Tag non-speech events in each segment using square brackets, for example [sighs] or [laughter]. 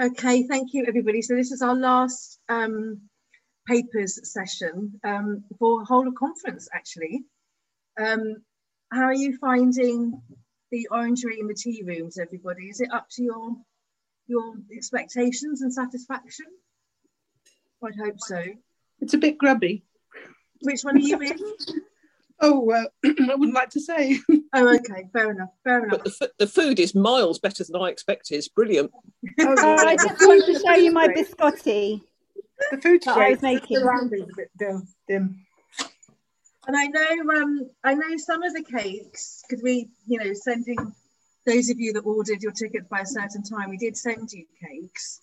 Okay, thank you everybody. So this is our last um, papers session um, for a whole of conference actually. Um, how are you finding the orangery and the tea rooms, everybody? Is it up to your your expectations and satisfaction? I'd hope so. It's a bit grubby. Which one are you in? [laughs] oh, uh, [clears throat] I wouldn't like to say. [laughs] oh, okay, fair enough, fair enough. But the, the food is miles better than I expected. It's brilliant. [laughs] oh, I just wanted to show you my biscotti. The food's that great. I was making. The is a bit dim. dim. And I know, um, I know some of the cakes because we, you know, sending those of you that ordered your tickets by a certain time, we did send you cakes.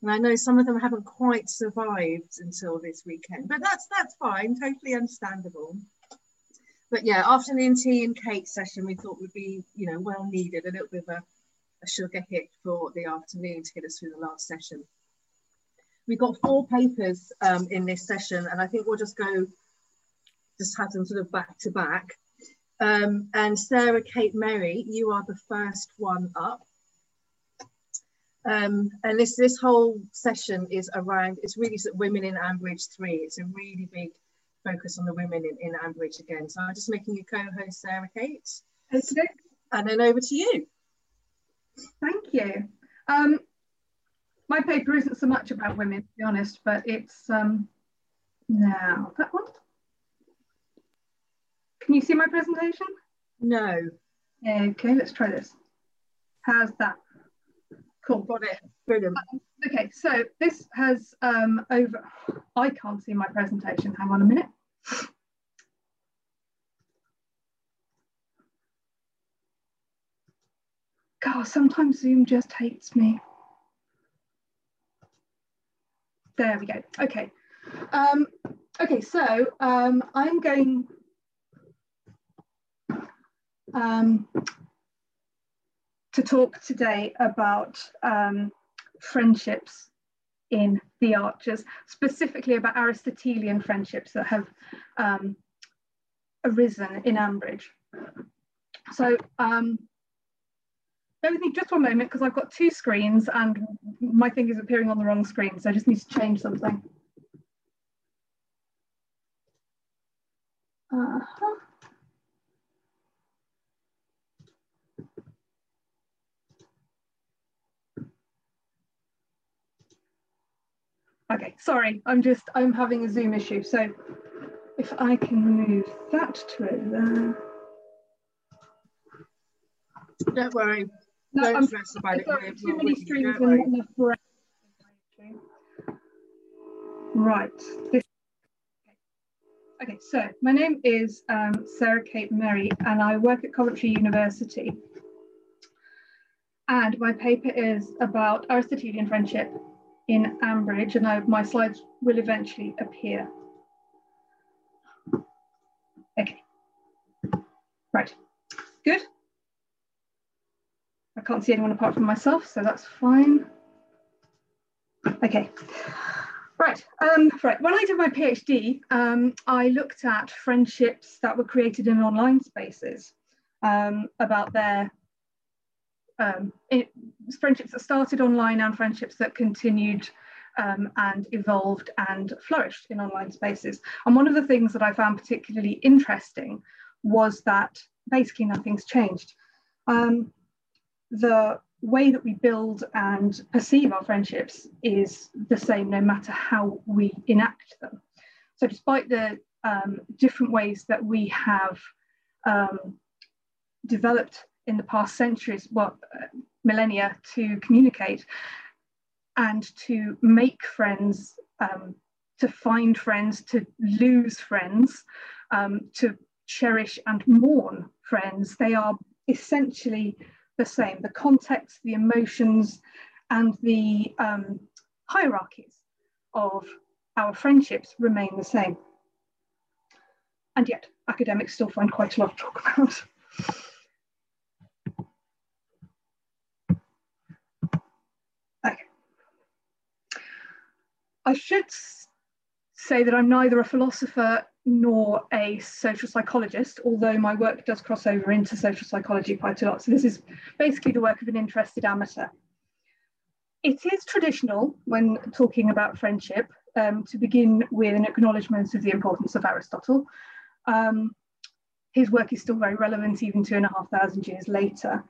And I know some of them haven't quite survived until this weekend, but that's that's fine, totally understandable. But yeah, afternoon tea and cake session we thought would be, you know, well needed, a little bit of a, a sugar hit for the afternoon to get us through the last session. We've got four papers um, in this session, and I think we'll just go, just have them sort of back to back. Um, and Sarah Kate Merry, you are the first one up. Um, and this this whole session is around, it's really sort of women in Ambridge 3. It's a really big focus on the women in, in Ambridge again. So I'm just making you co-host Sarah Kate. Okay. And then over to you. Thank you. Um, my paper isn't so much about women, to be honest, but it's um, now that one. Can you see my presentation? No. Okay, let's try this. How's that? Cool. Got it. Brilliant. Um, okay, so this has um, over, I can't see my presentation. Hang on a minute. God, sometimes Zoom just hates me. There we go. Okay. Um, okay, so um, I'm going um, to talk today about um, friendships in the Archers, specifically about Aristotelian friendships that have um, arisen in Ambridge. So um, bear with me just one moment because I've got two screens and my thing is appearing on the wrong screen, so I just need to change something. Uh -huh. Okay, sorry, I'm just, I'm having a Zoom issue. So if I can move that to it there. Don't worry. No, Don't I'm stress about it. sorry, too many streams and enough break. Right. This, okay, so my name is um, Sarah Kate Merry and I work at Coventry University. And my paper is about Aristotelian friendship in Ambridge, and I, my slides will eventually appear. Okay. Right. Good. I can't see anyone apart from myself, so that's fine. Okay. Right, um, right. When I did my PhD, um, I looked at friendships that were created in online spaces um, about their um, it, friendships that started online and friendships that continued um, and evolved and flourished in online spaces. And one of the things that I found particularly interesting was that basically nothing's changed. Um, the way that we build and perceive our friendships is the same no matter how we enact them. So despite the um, different ways that we have um, developed in the past centuries, well, uh, millennia, to communicate and to make friends, um, to find friends, to lose friends, um, to cherish and mourn friends. They are essentially the same. The context, the emotions, and the um, hierarchies of our friendships remain the same. And yet, academics still find quite a lot to talk about. [laughs] Okay. I should say that I'm neither a philosopher nor a social psychologist, although my work does cross over into social psychology quite a lot. So this is basically the work of an interested amateur. it is traditional when talking about friendship um, to begin with an acknowledgement of the importance of Aristotle. Um, his work is still very relevant even two and a half thousand years later.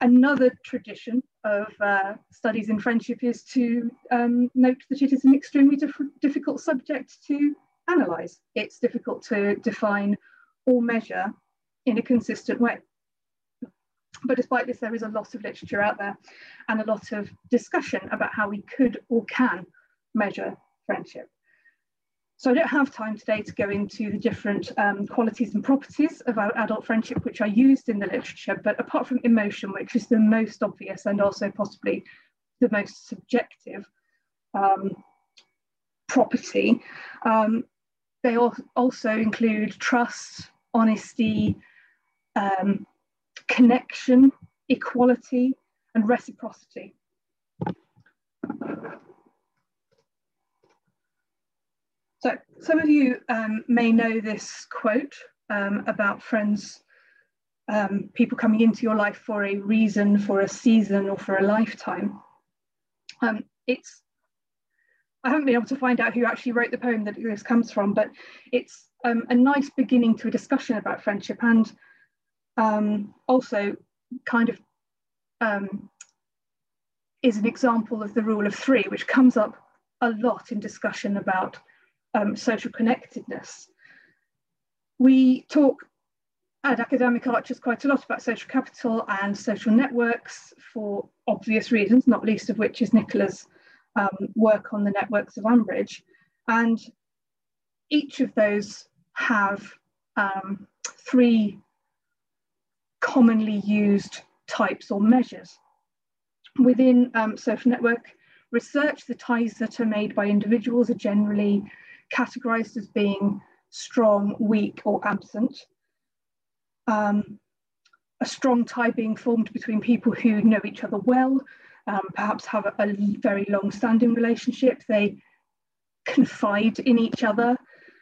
Another tradition of uh, studies in friendship is to um, note that it is an extremely diff difficult subject to analyse. It's difficult to define or measure in a consistent way. But despite this, there is a lot of literature out there and a lot of discussion about how we could or can measure friendship. So I don't have time today to go into the different um, qualities and properties of adult friendship, which are used in the literature, but apart from emotion, which is the most obvious and also possibly the most subjective um, property, um, they also include trust, honesty, um, connection, equality, and reciprocity. So some of you um, may know this quote um, about friends, um, people coming into your life for a reason, for a season, or for a lifetime. Um, it's I haven't been able to find out who actually wrote the poem that this comes from, but it's um, a nice beginning to a discussion about friendship and um, also kind of is an example of the rule of three, which comes up a lot in discussion about um, social connectedness. We talk at Academic Archers quite a lot about social capital and social networks for obvious reasons, not least of which is Nicola's um, work on the networks of Ambridge. And each of those have um, three commonly used types or measures. Within um, social network research, the ties that are made by individuals are generally categorized as being strong, weak, or absent. Um, a strong tie being formed between people who know each other well, um, perhaps have a, a very long-standing relationship. They confide in each other.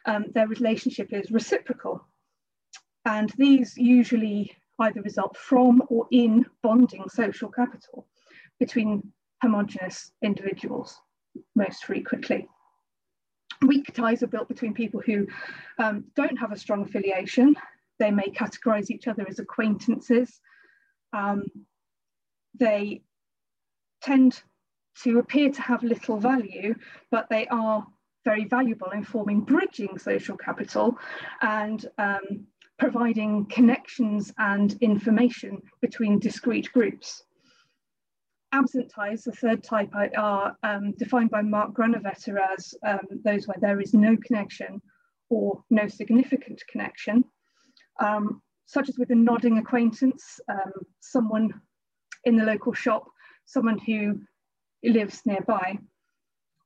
Um, their relationship is reciprocal. And these usually either result from or in bonding social capital between homogenous individuals most frequently. Weak ties are built between people who um, don't have a strong affiliation. They may categorize each other as acquaintances. Um, they tend to appear to have little value, but they are very valuable in forming bridging social capital and um, providing connections and information between discrete groups. Absent ties, the third type, are um, defined by Mark Granovetter as um, those where there is no connection or no significant connection, um, such as with a nodding acquaintance, um, someone in the local shop someone who lives nearby.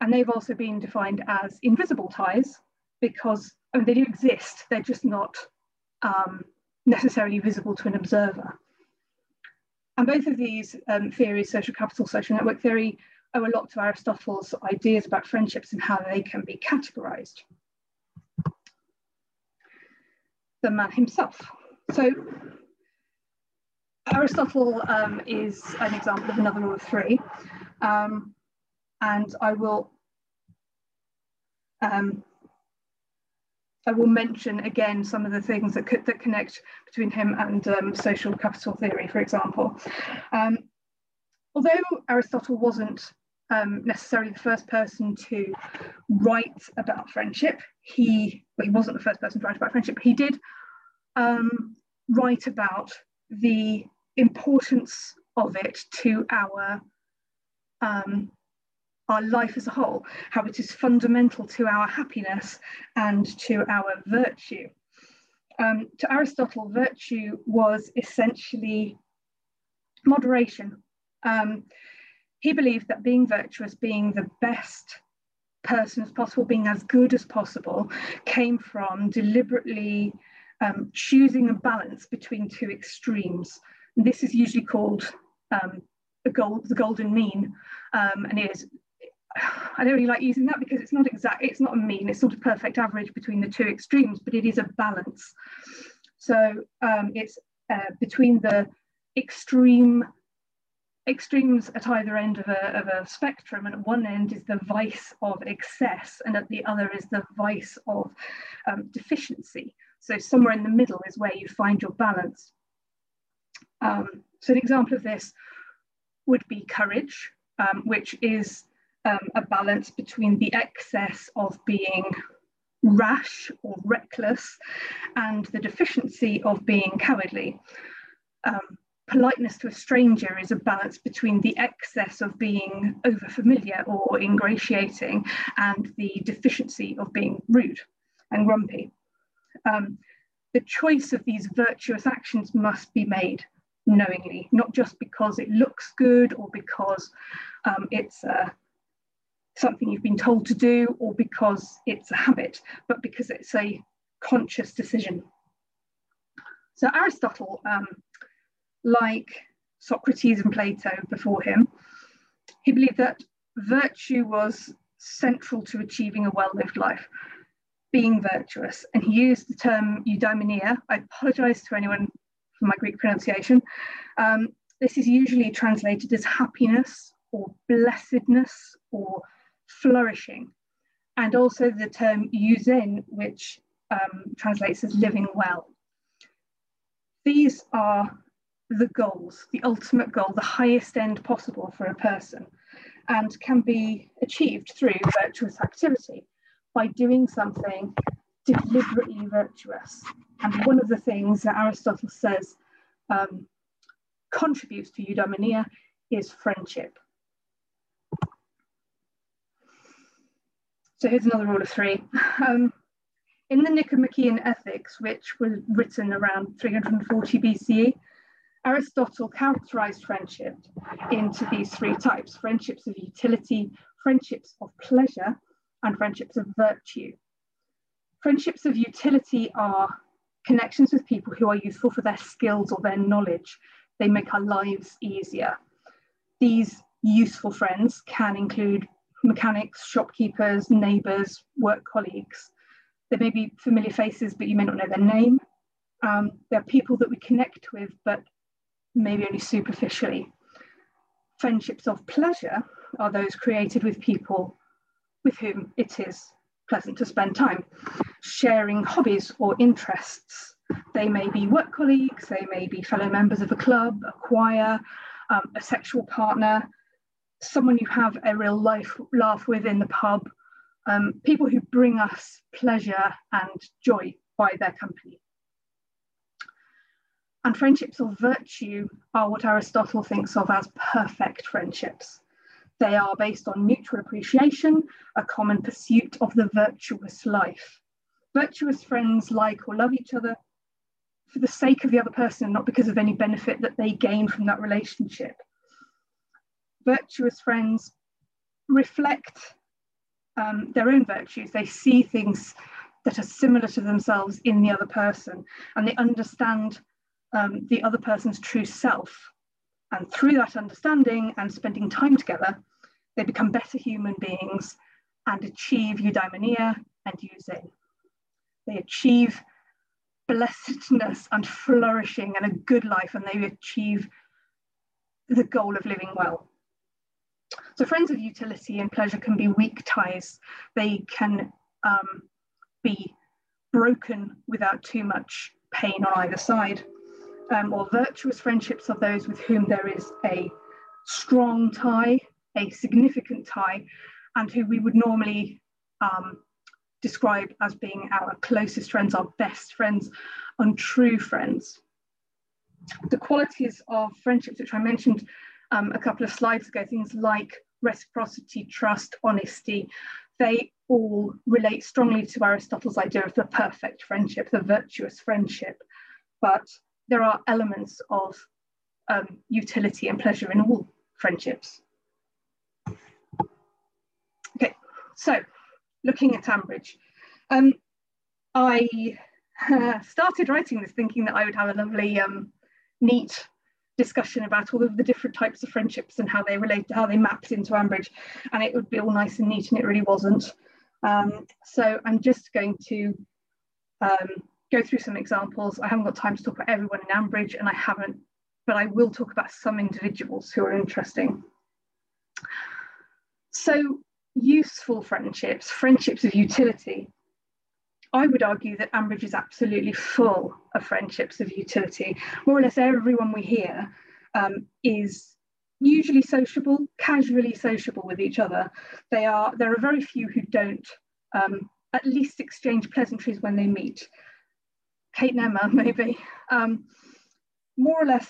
And they've also been defined as invisible ties because I mean, they do exist, they're just not um, necessarily visible to an observer. And both of these um, theories, social capital, social network theory, owe a lot to Aristotle's ideas about friendships and how they can be categorized. The man himself. So Aristotle um, is an example of another rule of three. Um, and I will um, I will mention again some of the things that, could, that connect between him and um, social capital theory, for example. Um, although Aristotle wasn't um, necessarily the first person to write about friendship, he, well, he wasn't the first person to write about friendship, he did write about the importance of it to our um, our life as a whole, how it is fundamental to our happiness and to our virtue. Um, to Aristotle, virtue was essentially moderation. Um, he believed that being virtuous, being the best person as possible, being as good as possible, came from deliberately um, choosing a balance between two extremes. And this is usually called um, the, gold, the golden mean, um, and it is. I don't really like using that because it's not exact. It's not a mean. It's sort of perfect average between the two extremes, but it is a balance. So um, it's uh, between the extreme extremes at either end of a, of a spectrum, and at one end is the vice of excess, and at the other is the vice of um, deficiency. So somewhere in the middle is where you find your balance. Um, so an example of this would be courage, um, which is um, a balance between the excess of being rash or reckless and the deficiency of being cowardly. Um, politeness to a stranger is a balance between the excess of being overfamiliar or ingratiating and the deficiency of being rude and grumpy. Um, the choice of these virtuous actions must be made knowingly, not just because it looks good or because um, it's uh, something you've been told to do or because it's a habit, but because it's a conscious decision. So Aristotle, um, like Socrates and Plato before him, he believed that virtue was central to achieving a well-lived life, being virtuous. And he used the term eudaimonia. I apologize to anyone for my Greek pronunciation. Um, this is usually translated as happiness or blessedness or flourishing. And also the term euxin, which um, translates as living well. These are the goals, the ultimate goal, the highest end possible for a person, and can be achieved through virtuous activity by doing something deliberately virtuous. And one of the things that Aristotle says um, contributes to eudaimonia is friendship. So here's another rule of three. [laughs] Um, in the Nicomachean Ethics, which was written around 340 BCE, Aristotle characterized friendship into these three types friendships of utility, friendships of pleasure, and friendships of virtue. Friendships of utility are connections with people who are useful for their skills or their knowledge. They make our lives easier. These useful friends can include mechanics, shopkeepers, neighbours, work colleagues. There may be familiar faces, but you may not know their name. Um, there are people that we connect with, but maybe only superficially. Friendships of pleasure are those created with people with whom it is pleasant to spend time, sharing hobbies or interests. They may be work colleagues, they may be fellow members of a club, a choir, um, a sexual partner, someone you have a real life laugh with in the pub, um, people who bring us pleasure and joy by their company. And friendships of virtue are what Aristotle thinks of as perfect friendships. They are based on mutual appreciation, a common pursuit of the virtuous life. Virtuous friends like or love each other for the sake of the other person, not because of any benefit that they gain from that relationship virtuous friends reflect um, their own virtues. They see things that are similar to themselves in the other person and they understand um, the other person's true self. And through that understanding and spending time together, they become better human beings and achieve eudaimonia and euxin. They achieve blessedness and flourishing and a good life, and they achieve the goal of living well. So friends of utility and pleasure can be weak ties. They can um, be broken without too much pain on either side. Um, or virtuous friendships are those with whom there is a strong tie, a significant tie, and who we would normally um, describe as being our closest friends, our best friends, and true friends. The qualities of friendships, which I mentioned um, a couple of slides ago, things like reciprocity, trust, honesty, they all relate strongly to Aristotle's idea of the perfect friendship, the virtuous friendship. But there are elements of um, utility and pleasure in all friendships. Okay, so looking at Ambridge, um, I uh, [laughs] started writing this thinking that I would have a lovely, um, neat discussion about all of the different types of friendships and how they relate how they mapped into Ambridge and it would be all nice and neat and it really wasn't. Um, so I'm just going to um, go through some examples. I haven't got time to talk about everyone in Ambridge and I haven't but I will talk about some individuals who are interesting. So useful friendships, friendships of utility. I would argue that Ambridge is absolutely full of friendships of utility. More or less everyone we hear um, is usually sociable, casually sociable with each other. They are, there are very few who don't um, at least exchange pleasantries when they meet. Kate and Emma, [laughs] maybe. Um, more or less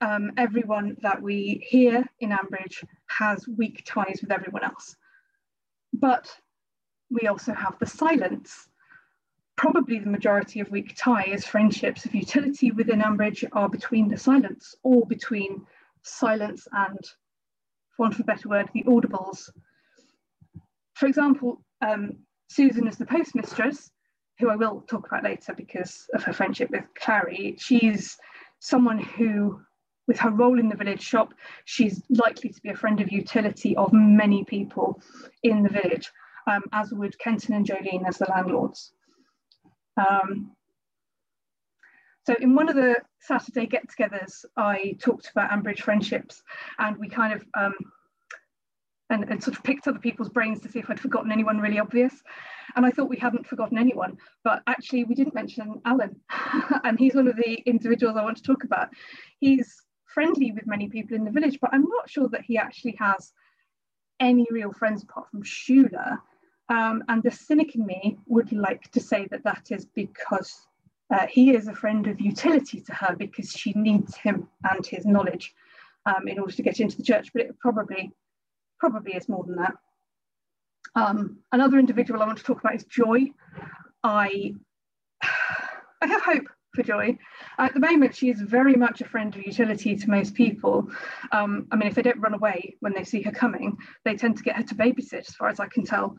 um, everyone that we hear in Ambridge has weak ties with everyone else. But we also have the silents. Probably the majority of weak ties, friendships of utility within Ambridge are between the silents or between silents and, for want of a better word, the audibles. For example, um, Susan is the postmistress, who I will talk about later because of her friendship with Clarrie. She's someone who, with her role in the village shop, she's likely to be a friend of utility of many people in the village, um, as would Kenton and Jolene as the landlords. Um, so in one of the Saturday get-togethers, I talked about Ambridge friendships and we kind of um, and, and, sort of picked other people's brains to see if I'd forgotten anyone really obvious. And I thought we hadn't forgotten anyone, but actually we didn't mention Alan. [laughs] and he's one of the individuals I want to talk about. He's friendly with many people in the village, but I'm not sure that he actually has any real friends apart from Shula. Um, and the cynic in me would like to say that that is because uh, he is a friend of utility to her because she needs him and his knowledge um, in order to get into the church, but it probably probably is more than that. Um, another individual I want to talk about is Joy. I, I have hope for Joy. At the moment, she is very much a friend of utility to most people. Um, I mean, if they don't run away when they see her coming, they tend to get her to babysit, as far as I can tell,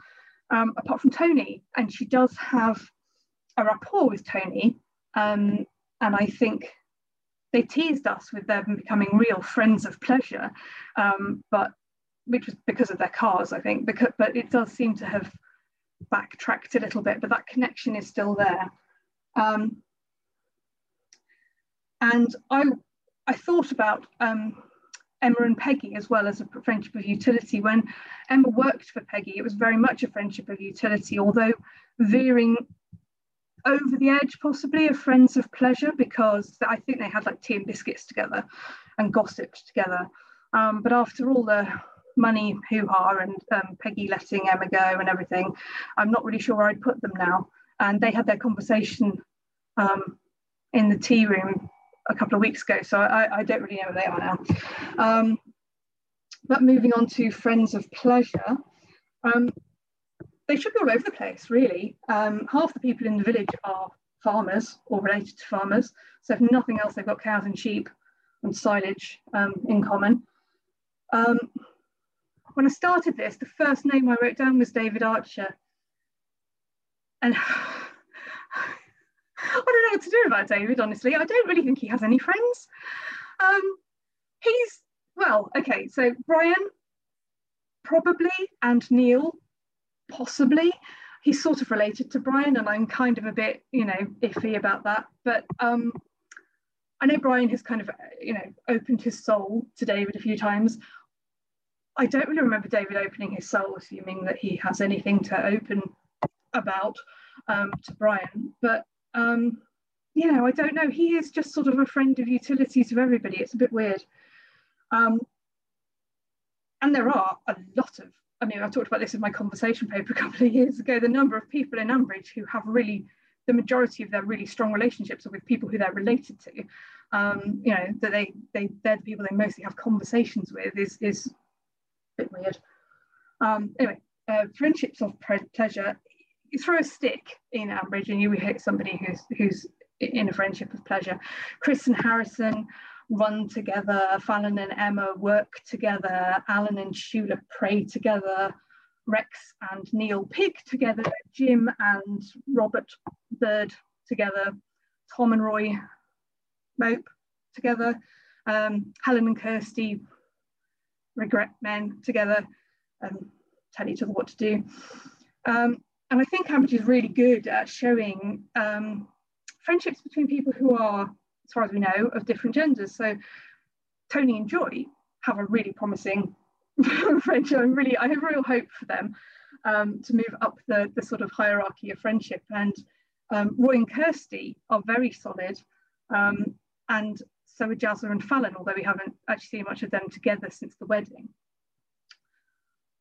um, apart from Tony. And she does have a rapport with Tony. Um, and I think they teased us with them becoming real friends of pleasure. Um, but which was because of their cars, I think. Because, but it does seem to have backtracked a little bit, but that connection is still there. Um, and I, I thought about um, Emma and Peggy as well as a friendship of utility. When Emma worked for Peggy, it was very much a friendship of utility, although veering over the edge possibly of friends of pleasure because I think they had like tea and biscuits together and gossiped together. Um, but after all the money hoo-ha and um, Peggy letting Emma go and everything, I'm not really sure where I'd put them now. And they had their conversation um, in the tea room a couple of weeks ago, so I, I don't really know where they are now. Um, but moving on to Friends of Pleasure, um, they should be all over the place, really. Um, half the people in the village are farmers or related to farmers. So if nothing else, they've got cows and sheep and silage um, in common. Um, when I started this, the first name I wrote down was David Archer. And [sighs] I don't know what to do about David, honestly. I don't really think he has any friends. Um, he's, well, okay, so Brian, probably, and Neil, possibly. He's sort of related to Brian, and I'm kind of a bit, you know, iffy about that. But um, I know Brian has kind of, you know, opened his soul to David a few times. I don't really remember David opening his soul, assuming that he has anything to open about um, to Brian. But um, you know, I don't know. He is just sort of a friend of utilities of everybody. It's a bit weird. Um, and there are a lot of, I mean, I talked about this in my conversation paper a couple of years ago, the number of people in Ambridge who have really, the majority of their really strong relationships are with people who they're related to. Um, you know, that they, they, they're the people they mostly have conversations with is, is a bit weird. Um, anyway, uh, friendships of pleasure. You throw a stick in Ambridge and you hit somebody who's who's in a friendship of pleasure. Chris and Harrison run together. Fallon and Emma work together. Alan and Shula pray together. Rex and Neil Pig together. Jim and Robert Bird together. Tom and Roy Mope together. Um, Helen and Kirsty regret men together and tell each other what to do. Um, and I think Ambridge is really good at showing um, friendships between people who are, as far as we know, of different genders. So Tony and Joy have a really promising [laughs] friendship. I'm really, I have real hope for them um, to move up the, the sort of hierarchy of friendship. And um, Roy and Kirsty are very solid. Um, and so are Jazza and Fallon, although we haven't actually seen much of them together since the wedding.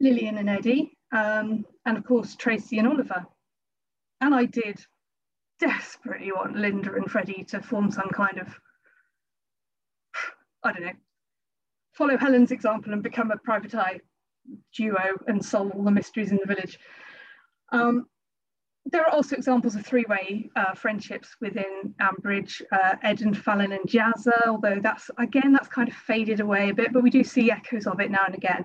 Lilian and Eddie, um, and of course Tracy and Oliver. And I did desperately want Linda and Freddie to form some kind of, I don't know, follow Helen's example and become a private eye duo and solve all the mysteries in the village. Um, there are also examples of three-way uh, friendships within Ambridge, uh, Ed and Fallon and Jazza, although that's, again, that's kind of faded away a bit, but we do see echoes of it now and again.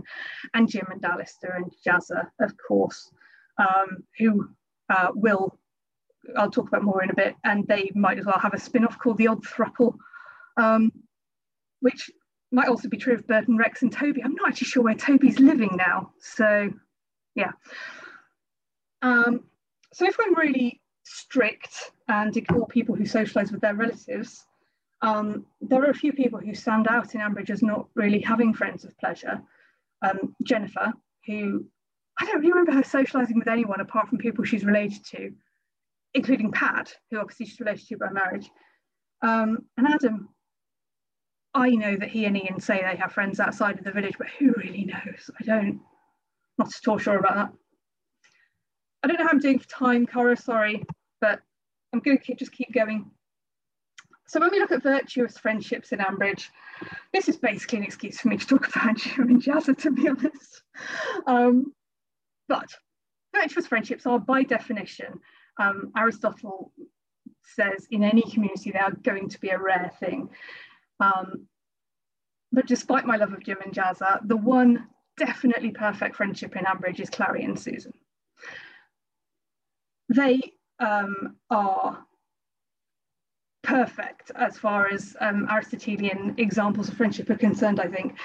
And Jim and Alistair and Jazza, of course, um, who uh, will, I'll talk about more in a bit, and they might as well have a spin-off called The Odd Thruple, um, which might also be true of Bert and Rex and Toby. I'm not actually sure where Toby's living now. So yeah. Um, so if we're really strict and ignore people who socialise with their relatives, um, there are a few people who stand out in Ambridge as not really having friends of pleasure. Um, Jennifer, who I don't really remember her socialising with anyone apart from people she's related to, including Pat, who obviously she's related to by marriage. Um, and Adam, I know that he and Ian say they have friends outside of the village, but who really knows? I don't, not at all sure about that. I don't know how I'm doing for time, Cara, sorry, but I'm going to just keep going. So when we look at virtuous friendships in Ambridge, this is basically an excuse for me to talk about [laughs] Jim and Jazza, to be honest. Um, but virtuous friendships are by definition, um, Aristotle says in any community they are going to be a rare thing. Um, but despite my love of Jim and Jazza, the one definitely perfect friendship in Ambridge is Clarrie and Susan. They um, are perfect as far as um, Aristotelian examples of friendship are concerned, I think.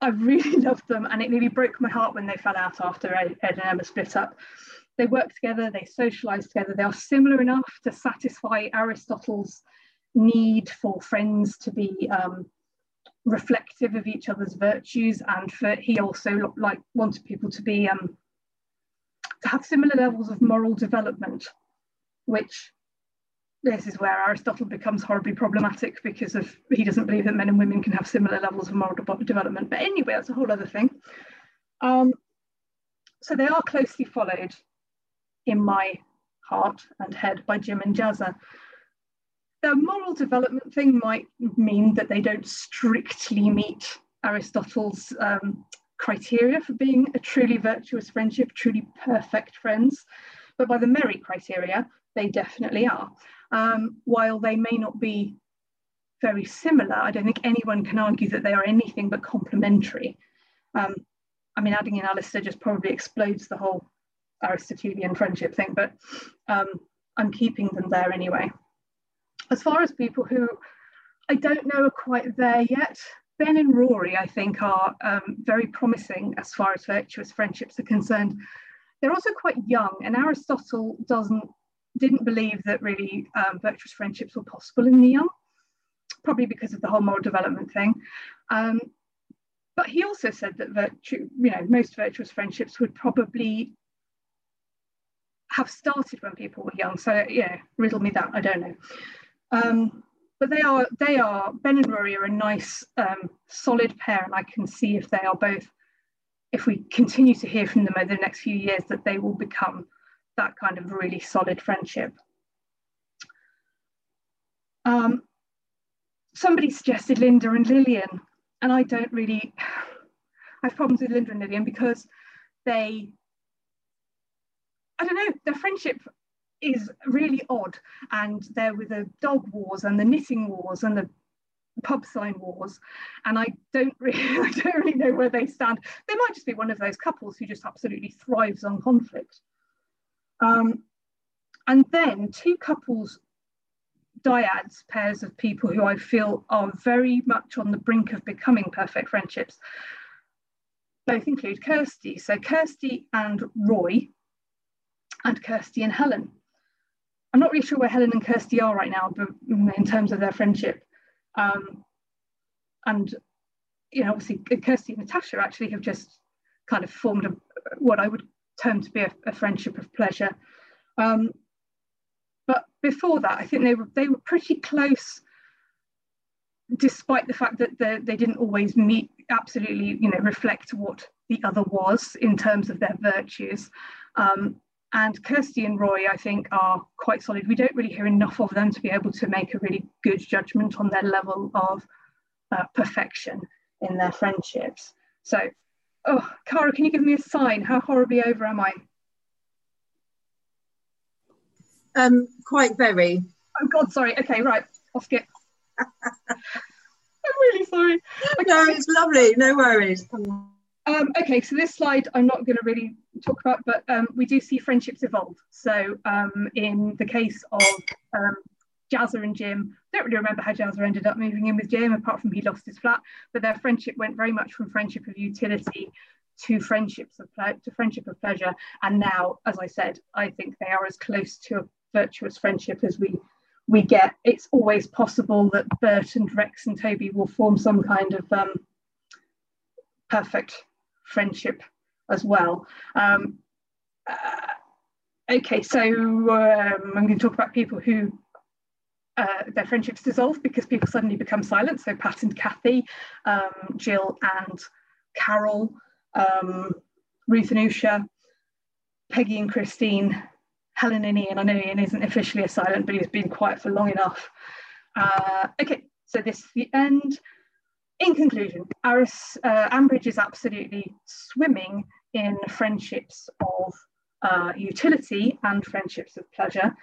I really [laughs] loved them and it nearly broke my heart when they fell out after Ed and Emma split up. They work together, they socialize together, they are similar enough to satisfy Aristotle's need for friends to be um, reflective of each other's virtues and for he also like wanted people to be um, to have similar levels of moral development which this is where Aristotle becomes horribly problematic because of he doesn't believe that men and women can have similar levels of moral de development. But anyway that's a whole other thing. Um, so they are closely followed in my heart and head by Jim and Jazza. The moral development thing might mean that they don't strictly meet Aristotle's um, criteria for being a truly virtuous friendship, truly perfect friends. But by the Merry criteria, they definitely are. Um, while they may not be very similar, I don't think anyone can argue that they are anything but complementary. Um, I mean, adding in Alistair just probably explodes the whole Aristotelian friendship thing, but um, I'm keeping them there anyway as far as people who I don't know are quite there yet, Ben and Rory, I think, are um, very promising as far as virtuous friendships are concerned. They're also quite young, and Aristotle doesn't didn't believe that really um, virtuous friendships were possible in the young, probably because of the whole moral development thing. Um, but he also said that virtue, you know, most virtuous friendships would probably have started when people were young. So yeah, riddle me that, I don't know. But they are they are Ben and Rory are a nice um, solid pair, and I can see if they are both. If we continue to hear from them over the next few years, that they will become that kind of really solid friendship. Um, somebody suggested Linda and Lilian, and I don't really. I have problems with Linda and Lilian because they. I don't know. Their friendship is really odd. And there were the dog wars and the knitting wars and the pub sign wars. And I don't really, [laughs] I don't really know where they stand. They might just be one of those couples who just absolutely thrives on conflict. Um, and then two couples, dyads, pairs of people who I feel are very much on the brink of becoming perfect friendships, both include Kirsty. So Kirsty and Roy, and Kirsty and Helen. I'm not really sure where Helen and Kirsty are right now, but in terms of their friendship. Um, and you know, obviously Kirsty and Natasha actually have just kind of formed a, what I would term to be a, a friendship of pleasure. Um, but before that, I think they were they were pretty close, despite the fact that they, they didn't always meet absolutely, you know, reflect what the other was in terms of their virtues. Um, and Kirsty and Roy, I think, are quite solid. We don't really hear enough of them to be able to make a really good judgment on their level of uh, perfection in their friendships. So, oh, Cara, can you give me a sign? How horribly over am I? Um, quite very. Oh God, sorry. Okay, right. I'll skip. [laughs] I'm really sorry. No, it's lovely. No worries. Um, okay, so this slide I'm not going to really talk about, but um, we do see friendships evolve. So um, in the case of um, Jazza and Jim, I don't really remember how Jazza ended up moving in with Jim, apart from he lost his flat, but their friendship went very much from friendship of utility to friendships of to friendship of pleasure. And now, as I said, I think they are as close to a virtuous friendship as we we get. It's always possible that Bert and Rex and Toby will form some kind of um, perfect friendship as well. Um, uh, okay, so um, I'm going to talk about people who uh, their friendships dissolve because people suddenly become silent. So Pat and Kathy, um, Jill and Carol, um, Ruth and Usha, Peggy and Christine, Helen and Ian. I know Ian isn't officially a silent, but he's been quiet for long enough. Uh, okay, so this is the end in conclusion, uh, Ambridge is absolutely swimming in friendships of uh, utility and friendships of pleasure.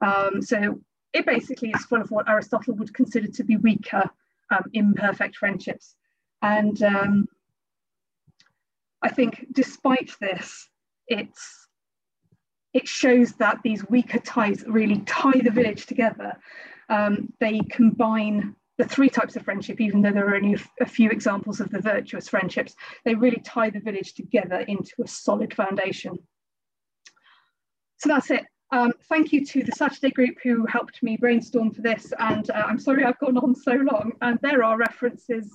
Um, so it basically is full of what Aristotle would consider to be weaker, um, imperfect friendships. And um, I think despite this, it's it shows that these weaker ties really tie the village together. Um, they combine the three types of friendship, even though there are only a few examples of the virtuous friendships, they really tie the village together into a solid foundation. So that's it. Um, thank you to the Saturday group who helped me brainstorm for this. And uh, I'm sorry I've gone on so long. And there are references.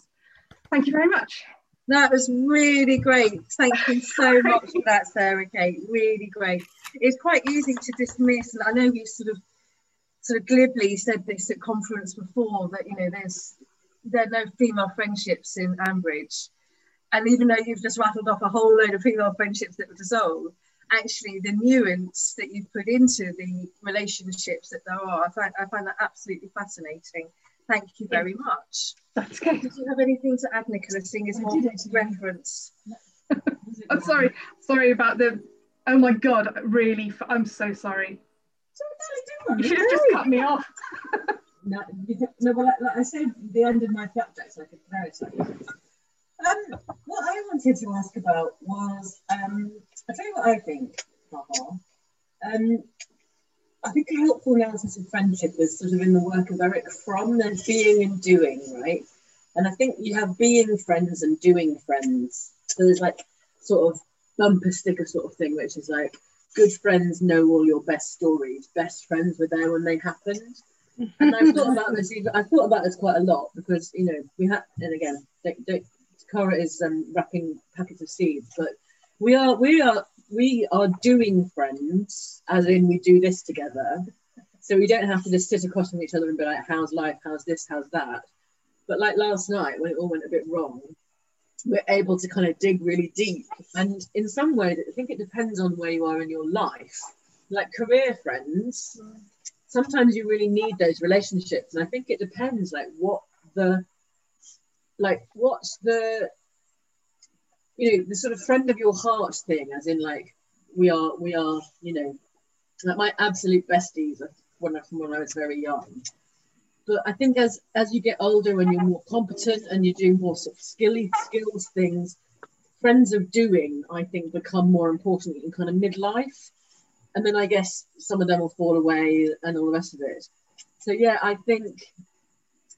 Thank you very much. That was really great. Thank you so [laughs] much for that, Sarah Kate. Really great. It's quite easy to dismiss, and I know we've sort of sort of glibly said this at conference before that you know there's there are no female friendships in Ambridge, and even though you've just rattled off a whole load of female friendships that were dissolved, actually the nuance that you've put into the relationships that there are, I find I find that absolutely fascinating. Thank you very much. That's okay. Did you have anything to add, Nicola, seeing as more reference? [laughs] I'm sorry, sorry about the. Oh my God, really, I'm so sorry. You should have just cut me off. [laughs] no, no, but like, like I said, the end of my flapjacks like a parasite. Um, what I wanted to ask about was, um, I'll tell you what I think, Um, I think a helpful analysis of friendship is sort of in the work of Erich Fromm. There's being and doing, right? And I think you have being friends and doing friends. So there's like sort of bumper sticker sort of thing, which is like good friends know all your best stories. Best friends were there when they happened. And I've thought about this. I've thought about this quite a lot because you know we had, and again, don't, don't, Cara is um, wrapping packets of seeds, but we are we are we are doing friends, as in we do this together. So we don't have to just sit across from each other and be like, "How's life? How's this? How's that?" But like last night when it all went a bit wrong, we're able to kind of dig really deep. And in some ways, I think it depends on where you are in your life. Like career friends, sometimes you really need those relationships. And I think it depends, like what the, like what's the, you know, the sort of friend of your heart thing, as in like we are, we are, you know, like my absolute besties when from when I was very young but I think as as you get older and you're more competent and you're doing more sort of skilly skills things, friends of doing I think become more important in kind of midlife, and then I guess some of them will fall away and all the rest of it. So yeah, I think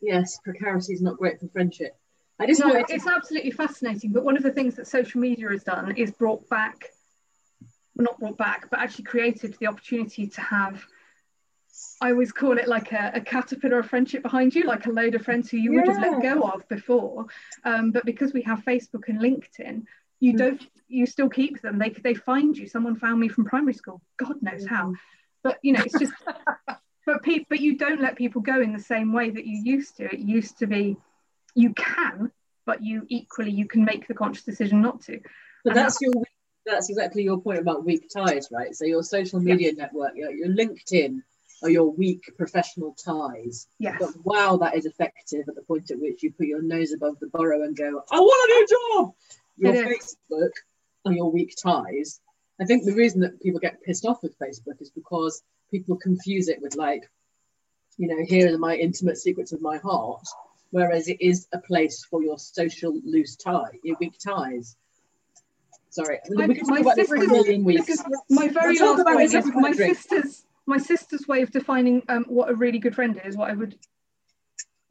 yes, precarity is not great for friendship. I just no, it's absolutely fascinating. But one of the things that social media has done is brought back, well, not brought back, but actually created the opportunity to have I always call it like a, a, caterpillar of friendship behind you, like a load of friends who you would have let go of before. Um, but because we have Facebook and LinkedIn, you mm. don't, you still keep them. They they find you. Someone found me from primary school. God knows how. Mm. But you know, it's just. [laughs] but people, but you don't let people go in the same way that you used to. It used to be, you can, but you equally you can make the conscious decision not to. But that's your that's exactly your point about weak ties, right? So your social media yeah. network, your, your LinkedIn are your weak professional ties. Yes. But wow, that is effective at the point at which you put your nose above the burrow and go, I want a new job. Your Facebook are your weak ties. I think the reason that people get pissed off with Facebook is because people confuse it with like, you know, here are my intimate secrets of my heart, whereas it is a place for your social loose tie, your weak ties. Sorry, my, we can talk about this for a million weeks. My very last point is my sister's my sister's way of defining um, what a really good friend is, what I would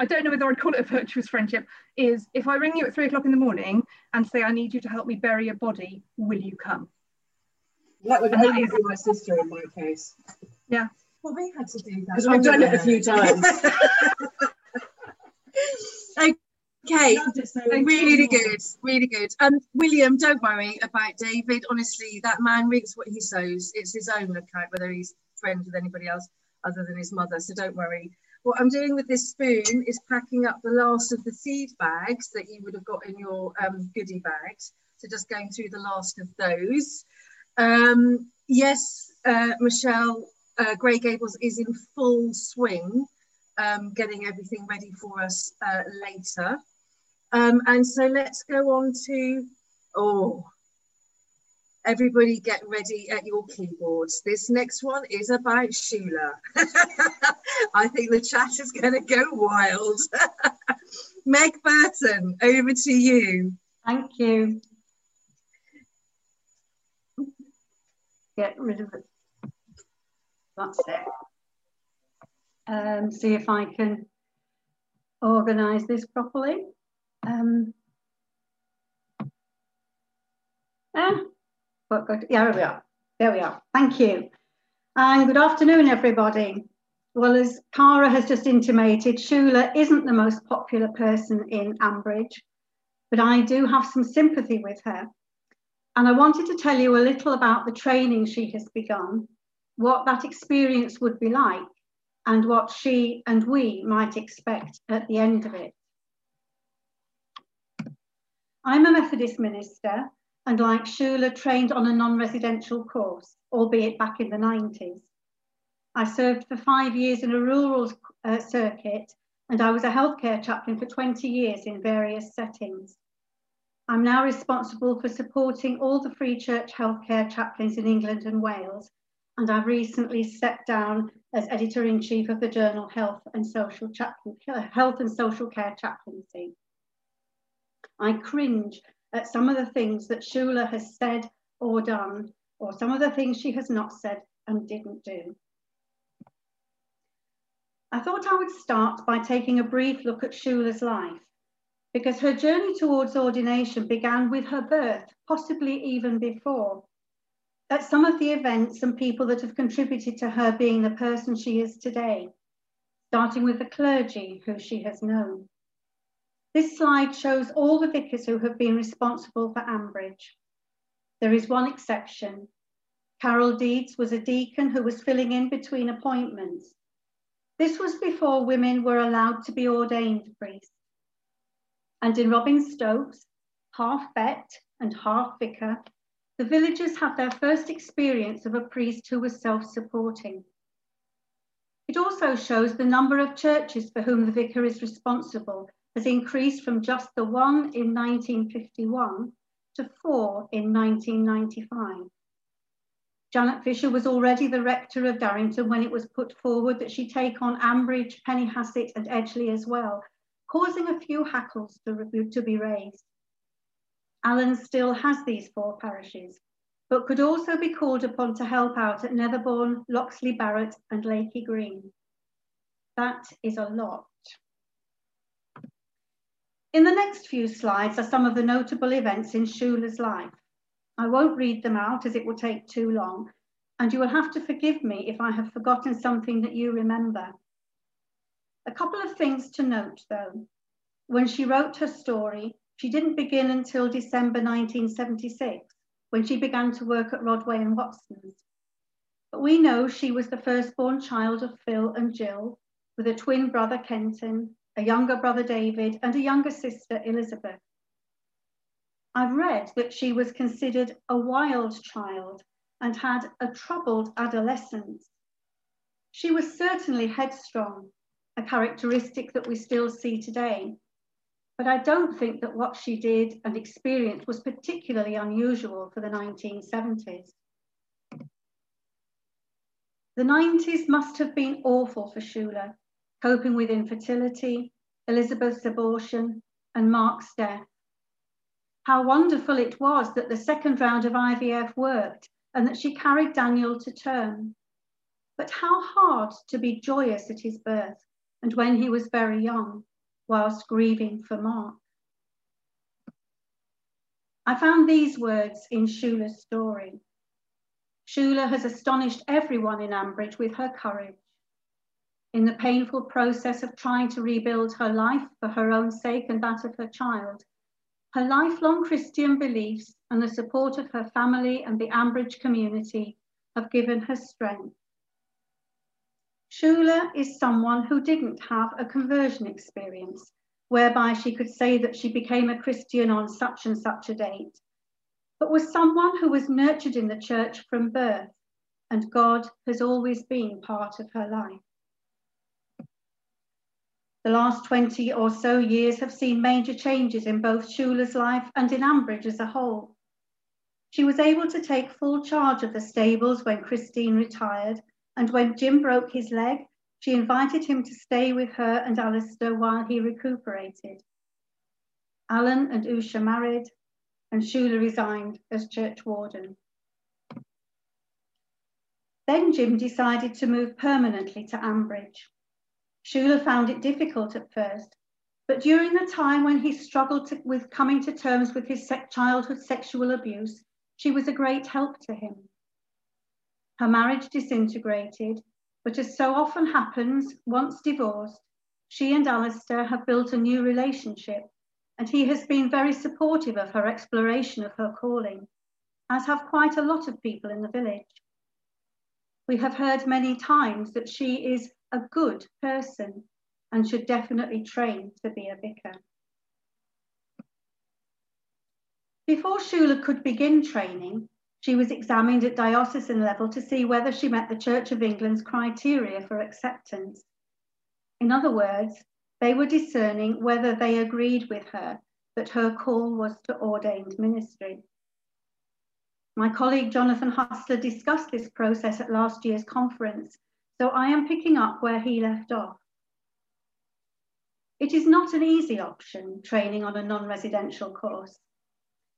I don't know whether I'd call it a virtuous friendship, is if I ring you at three o'clock in the morning and say, I need you to help me bury a body, will you come? That would only be my sister in my case. Yeah. Well, we had to do that. Because we've done it a few times. [laughs] Okay, really good, really good. Um, William, don't worry about David. Honestly, that man reaps what he sows. It's his own account, whether he's friends with anybody else other than his mother. So don't worry. What I'm doing with this spoon is packing up the last of the seed bags that you would have got in your um, goodie bags. So just going through the last of those. Um, yes, uh, Michelle, uh, Grey Gables is in full swing, um, getting everything ready for us uh, later. Um, and so let's go on to, oh, everybody get ready at your keyboards. This next one is about Shula. [laughs] I think the chat is going to go wild. [laughs] Meg Burton, over to you. Thank you. Get rid of it. That's it. Um, see if I can organise this properly. Um, ah, but good. Yeah, there we are. There we are. Thank you. And good afternoon, everybody. Well, as Cara has just intimated, Shula isn't the most popular person in Ambridge, but I do have some sympathy with her. And I wanted to tell you a little about the training she has begun, what that experience would be like, and what she and we might expect at the end of it. I'm a Methodist minister and like Shula trained on a non-residential course, albeit back in the 90s. I served for five years in a rural uh, circuit and I was a healthcare chaplain for 20 years in various settings. I'm now responsible for supporting all the free church healthcare chaplains in England and Wales, and I've recently stepped down as editor-in-chief of the journal Health and Social Chaplain, Health and Social Care Chaplaincy. I cringe at some of the things that Shula has said or done, or some of the things she has not said and didn't do. I thought I would start by taking a brief look at Shula's life, because her journey towards ordination began with her birth, possibly even before. At some of the events and people that have contributed to her being the person she is today, starting with the clergy who she has known. This slide shows all the vicars who have been responsible for Ambridge. There is one exception. Carol Deeds was a deacon who was filling in between appointments. This was before women were allowed to be ordained priests. And in Robin Stokes, half vet and half vicar, the villagers had their first experience of a priest who was self-supporting. It also shows the number of churches for whom the vicar is responsible has increased from just the one in 1951 to four in 1995. Janet Fisher was already the rector of Darrington when it was put forward that she take on Ambridge, Penny Hassett and Edgeley as well, causing a few hackles to, to be raised. Alan still has these four parishes, but could also be called upon to help out at Netherbourne, Loxley Barrett and Lakey Green. That is a lot. In the next few slides are some of the notable events in Shula's life. I won't read them out as it will take too long, and you will have to forgive me if I have forgotten something that you remember. A couple of things to note though. When she wrote her story, she didn't begin until December 1976, when she began to work at Rodway and Watson's. But we know she was the firstborn child of Phil and Jill, with a twin brother Kenton, a younger brother David, and a younger sister Elizabeth. I've read that she was considered a wild child and had a troubled adolescence. She was certainly headstrong, a characteristic that we still see today. But I don't think that what she did and experienced was particularly unusual for the 1970s. The 90s must have been awful for Shula, coping with infertility, Elizabeth's abortion, and Mark's death. How wonderful it was that the second round of IVF worked and that she carried Daniel to term. But how hard to be joyous at his birth and when he was very young, whilst grieving for Mark. I found these words in Shula's story. Shula has astonished everyone in Ambridge with her courage. In the painful process of trying to rebuild her life for her own sake and that of her child, her lifelong Christian beliefs and the support of her family and the Ambridge community have given her strength. Shula is someone who didn't have a conversion experience whereby she could say that she became a Christian on such and such a date, but was someone who was nurtured in the church from birth, and God has always been part of her life. The last 20 or so years have seen major changes in both Shula's life and in Ambridge as a whole. She was able to take full charge of the stables when Christine retired, and when Jim broke his leg, she invited him to stay with her and Alistair while he recuperated. Alan and Usha married, and Shula resigned as church warden. Then Jim decided to move permanently to Ambridge. Shula found it difficult at first, but during the time when he struggled to, with coming to terms with his childhood sexual abuse, she was a great help to him. Her marriage disintegrated, but as so often happens, once divorced, she and Alistair have built a new relationship, and he has been very supportive of her exploration of her calling, as have quite a lot of people in the village. We have heard many times that she is a good person and should definitely train to be a vicar. Before Shula could begin training, she was examined at diocesan level to see whether she met the Church of England's criteria for acceptance. In other words, they were discerning whether they agreed with her that her call was to ordained ministry. My colleague Jonathan Hustler discussed this process at last year's conference so I am picking up where he left off. It is not an easy option, training on a non-residential course.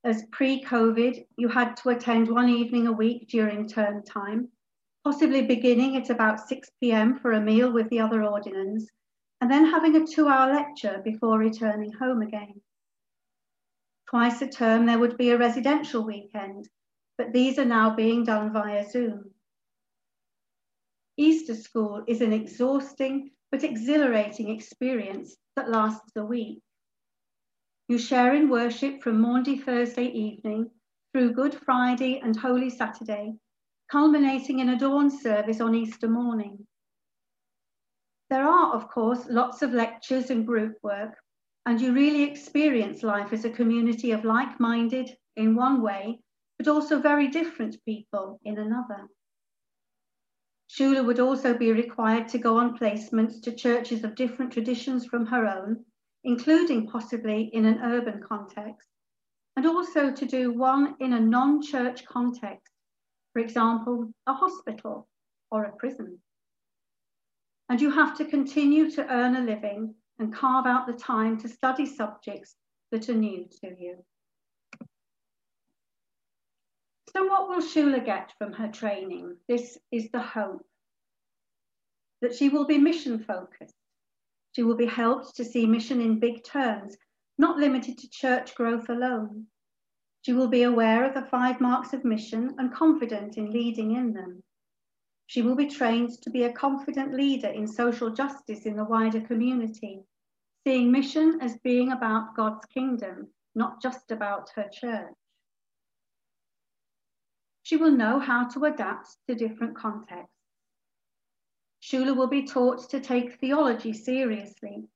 As pre-COVID, you had to attend one evening a week during term time, possibly beginning at about 6 p.m. for a meal with the other ordinands, and then having a two-hour lecture before returning home again. Twice a term, there would be a residential weekend, but these are now being done via Zoom. Easter school is an exhausting but exhilarating experience that lasts a week. You share in worship from Maundy Thursday evening through Good Friday and Holy Saturday, culminating in a dawn service on Easter morning. There are, of course, lots of lectures and group work, and you really experience life as a community of like minded in one way, but also very different people in another. Shula would also be required to go on placements to churches of different traditions from her own, including possibly in an urban context, and also to do one in a non-church context, for example, a hospital or a prison. And you have to continue to earn a living and carve out the time to study subjects that are new to you. So what will Shula get from her training? This is the hope. That she will be mission focused. She will be helped to see mission in big terms, not limited to church growth alone. She will be aware of the five marks of mission and confident in leading in them. She will be trained to be a confident leader in social justice in the wider community, seeing mission as being about God's kingdom, not just about her church. She will know how to adapt to different contexts. Shula will be taught to take theology seriously,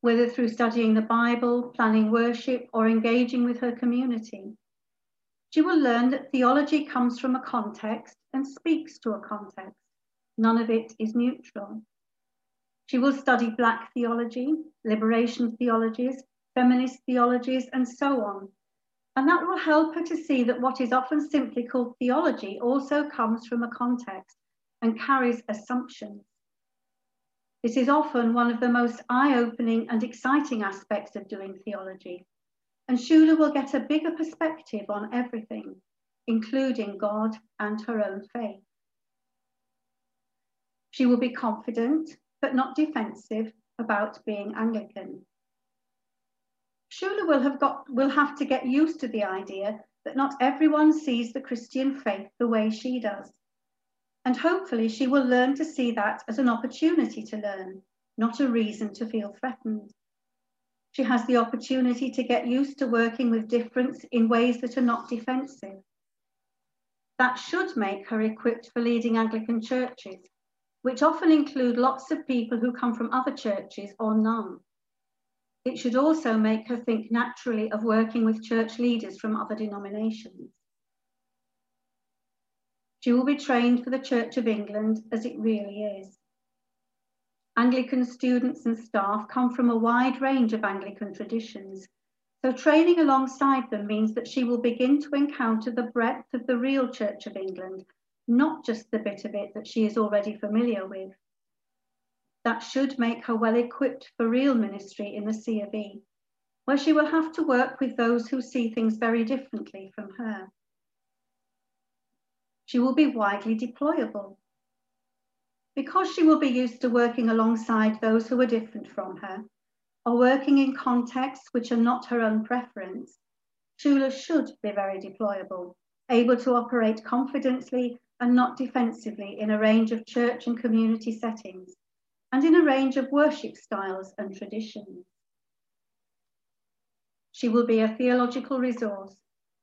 whether through studying the Bible, planning worship, or engaging with her community. She will learn that theology comes from a context and speaks to a context. None of it is neutral. She will study Black theology, liberation theologies, feminist theologies, and so on. And that will help her to see that what is often simply called theology also comes from a context and carries assumptions. This is often one of the most eye opening and exciting aspects of doing theology. And Shula will get a bigger perspective on everything, including God and her own faith. She will be confident, but not defensive about being Anglican. Shula will have, got, will have to get used to the idea that not everyone sees the Christian faith the way she does. And hopefully she will learn to see that as an opportunity to learn, not a reason to feel threatened. She has the opportunity to get used to working with difference in ways that are not defensive. That should make her equipped for leading Anglican churches which often include lots of people who come from other churches or none. It should also make her think naturally of working with church leaders from other denominations. She will be trained for the Church of England as it really is. Anglican students and staff come from a wide range of Anglican traditions, so training alongside them means that she will begin to encounter the breadth of the real Church of England not just the bit of it that she is already familiar with. That should make her well equipped for real ministry in the C of E, where she will have to work with those who see things very differently from her. She will be widely deployable. Because she will be used to working alongside those who are different from her, or working in contexts which are not her own preference, Shula should be very deployable, able to operate confidently and not defensively in a range of church and community settings, and in a range of worship styles and traditions. She will be a theological resource,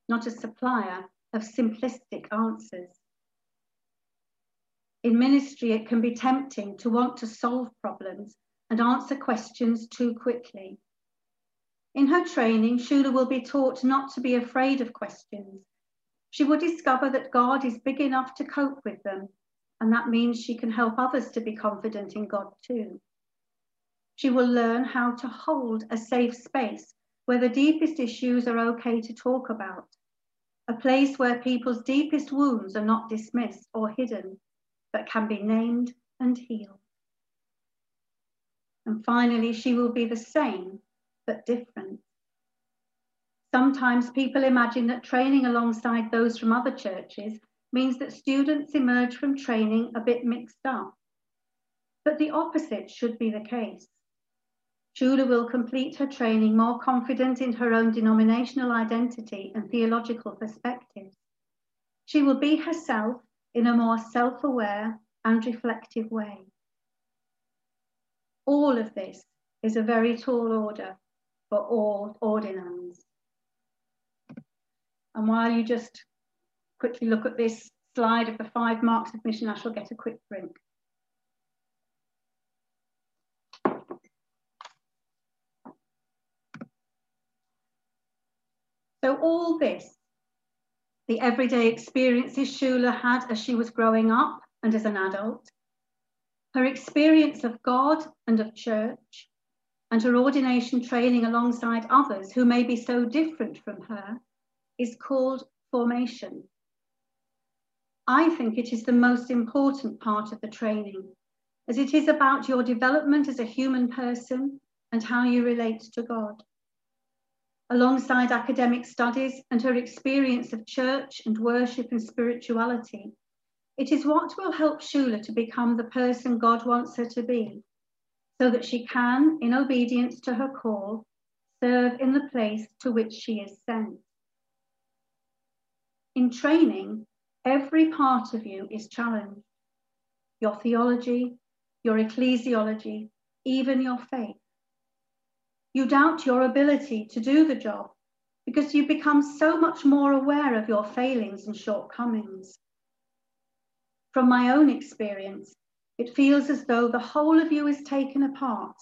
not a supplier of simplistic answers. In ministry, it can be tempting to want to solve problems and answer questions too quickly. In her training, Shula will be taught not to be afraid of questions she will discover that God is big enough to cope with them, and that means she can help others to be confident in God too. She will learn how to hold a safe space where the deepest issues are okay to talk about, a place where people's deepest wounds are not dismissed or hidden, but can be named and healed. And finally, she will be the same, but different. Sometimes people imagine that training alongside those from other churches means that students emerge from training a bit mixed up. But the opposite should be the case. Shula will complete her training more confident in her own denominational identity and theological perspectives. She will be herself in a more self aware and reflective way. All of this is a very tall order for all ordinands. And while you just quickly look at this slide of the five marks of mission, I shall get a quick drink. So all this, the everyday experiences Shula had as she was growing up and as an adult, her experience of God and of church, and her ordination training alongside others who may be so different from her, is called formation. I think it is the most important part of the training, as it is about your development as a human person and how you relate to God. Alongside academic studies and her experience of church and worship and spirituality, it is what will help Shula to become the person God wants her to be, so that she can, in obedience to her call, serve in the place to which she is sent. In training, every part of you is challenged. your theology, your ecclesiology, even your faith. You doubt your ability to do the job because you become so much more aware of your failings and shortcomings. From my own experience, it feels as though the whole of you is taken apart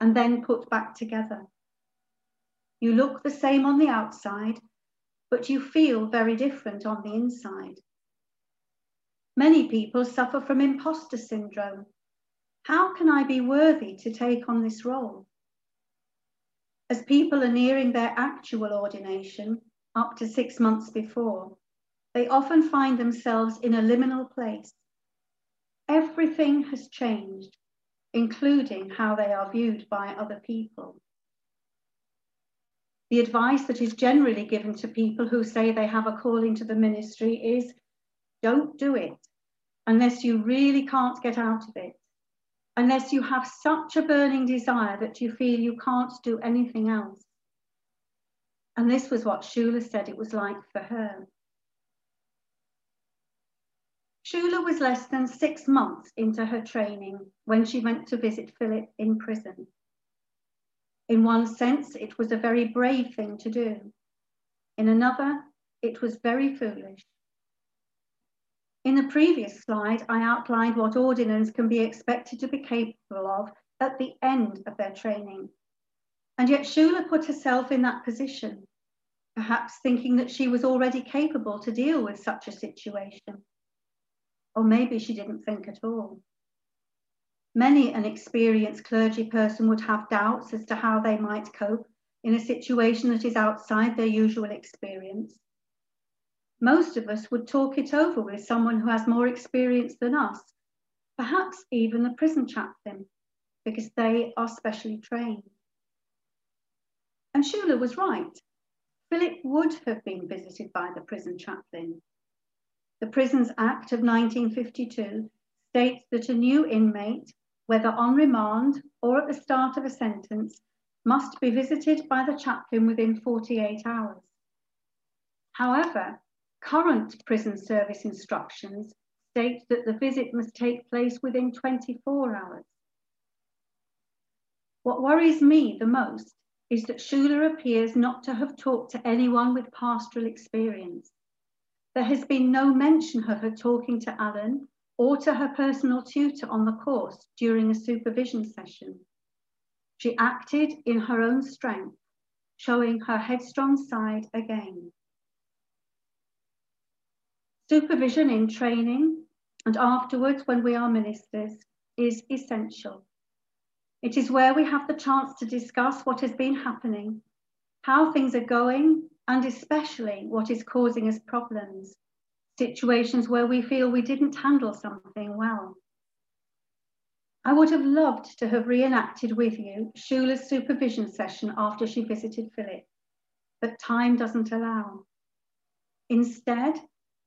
and then put back together. You look the same on the outside, but you feel very different on the inside. Many people suffer from imposter syndrome. How can I be worthy to take on this role? As people are nearing their actual ordination, up to six months before, they often find themselves in a liminal place. Everything has changed, including how they are viewed by other people. The advice that is generally given to people who say they have a calling to the ministry is don't do it unless you really can't get out of it, unless you have such a burning desire that you feel you can't do anything else. And this was what Shula said it was like for her. Shula was less than six months into her training when she went to visit Philip in prison. In one sense, it was a very brave thing to do. In another, it was very foolish. In the previous slide, I outlined what ordinands can be expected to be capable of at the end of their training. And yet Shula put herself in that position, perhaps thinking that she was already capable to deal with such a situation. Or maybe she didn't think at all. Many an experienced clergy person would have doubts as to how they might cope in a situation that is outside their usual experience. Most of us would talk it over with someone who has more experience than us, perhaps even the prison chaplain, because they are specially trained. And Shula was right. Philip would have been visited by the prison chaplain. The Prisons Act of 1952 states that a new inmate whether on remand or at the start of a sentence, must be visited by the chaplain within 48 hours. However, current prison service instructions state that the visit must take place within 24 hours. What worries me the most is that Shula appears not to have talked to anyone with pastoral experience. There has been no mention of her talking to Alan or to her personal tutor on the course during a supervision session. She acted in her own strength, showing her headstrong side again. Supervision in training and afterwards when we are ministers is essential. It is where we have the chance to discuss what has been happening, how things are going, and especially what is causing us problems situations where we feel we didn't handle something well. I would have loved to have reenacted with you Shula's supervision session after she visited Philip, but time doesn't allow. Instead,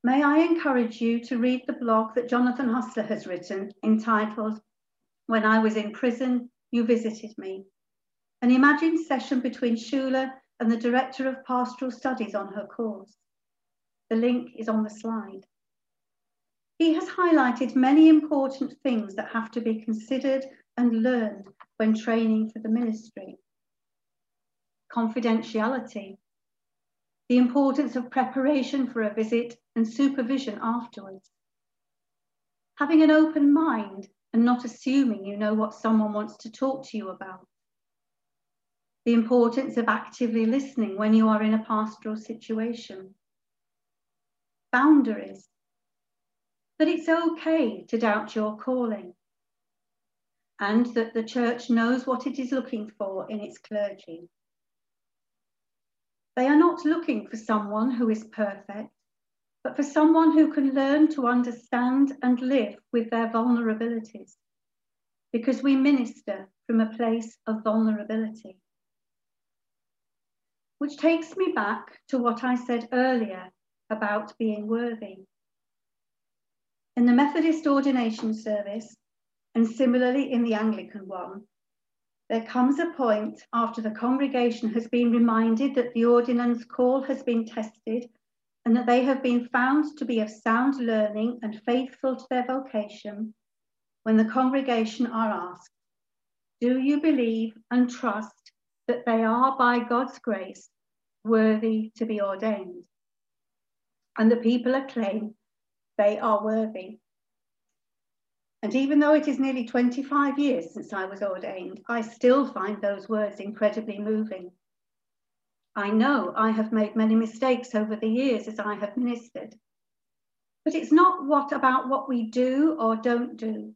may I encourage you to read the blog that Jonathan Hustler has written entitled, When I Was in Prison, You Visited Me, an imagined session between Shula and the Director of Pastoral Studies on her course. The link is on the slide. He has highlighted many important things that have to be considered and learned when training for the ministry. Confidentiality, the importance of preparation for a visit and supervision afterwards. Having an open mind and not assuming you know what someone wants to talk to you about. The importance of actively listening when you are in a pastoral situation boundaries, that it's okay to doubt your calling, and that the church knows what it is looking for in its clergy. They are not looking for someone who is perfect, but for someone who can learn to understand and live with their vulnerabilities, because we minister from a place of vulnerability. Which takes me back to what I said earlier about being worthy. In the Methodist ordination service, and similarly in the Anglican one, there comes a point after the congregation has been reminded that the ordinand's call has been tested and that they have been found to be of sound learning and faithful to their vocation, when the congregation are asked, Do you believe and trust that they are, by God's grace, worthy to be ordained? And the people acclaim they are worthy. And even though it is nearly 25 years since I was ordained, I still find those words incredibly moving. I know I have made many mistakes over the years as I have ministered. But it's not what about what we do or don't do,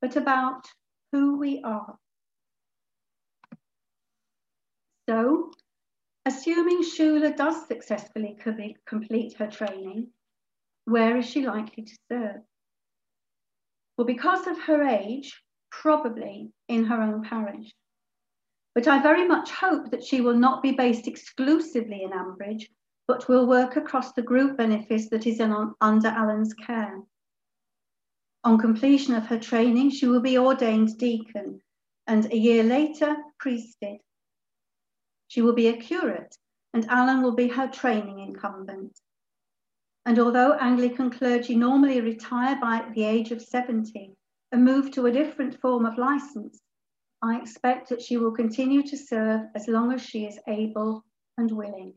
but about who we are. So, assuming Shula does successfully complete her training, where is she likely to serve? Well, because of her age, probably in her own parish. But I very much hope that she will not be based exclusively in Ambridge, but will work across the group benefice that is in, under Alan's care. On completion of her training, she will be ordained deacon and a year later, priested. She will be a curate and Alan will be her training incumbent. And although Anglican clergy normally retire by the age of 70 and move to a different form of license, I expect that she will continue to serve as long as she is able and willing.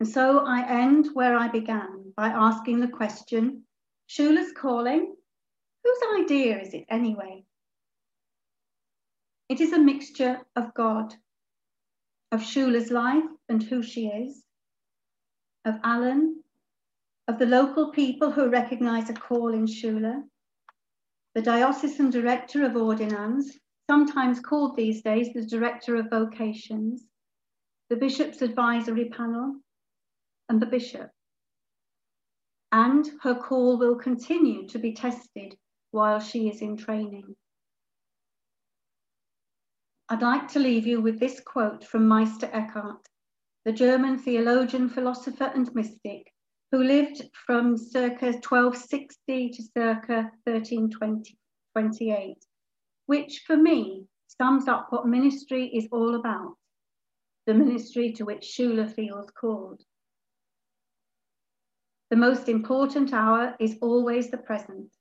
And so I end where I began by asking the question, Shula's calling, whose idea is it anyway? It is a mixture of God, of Shula's life and who she is, of Alan, of the local people who recognize a call in Shula, the diocesan director of ordinands, sometimes called these days the director of vocations, the bishop's advisory panel, and the bishop. And her call will continue to be tested while she is in training. I'd like to leave you with this quote from Meister Eckhart, the German theologian, philosopher, and mystic who lived from circa 1260 to circa 1328, which for me sums up what ministry is all about, the ministry to which Shula feels called. The most important hour is always the present.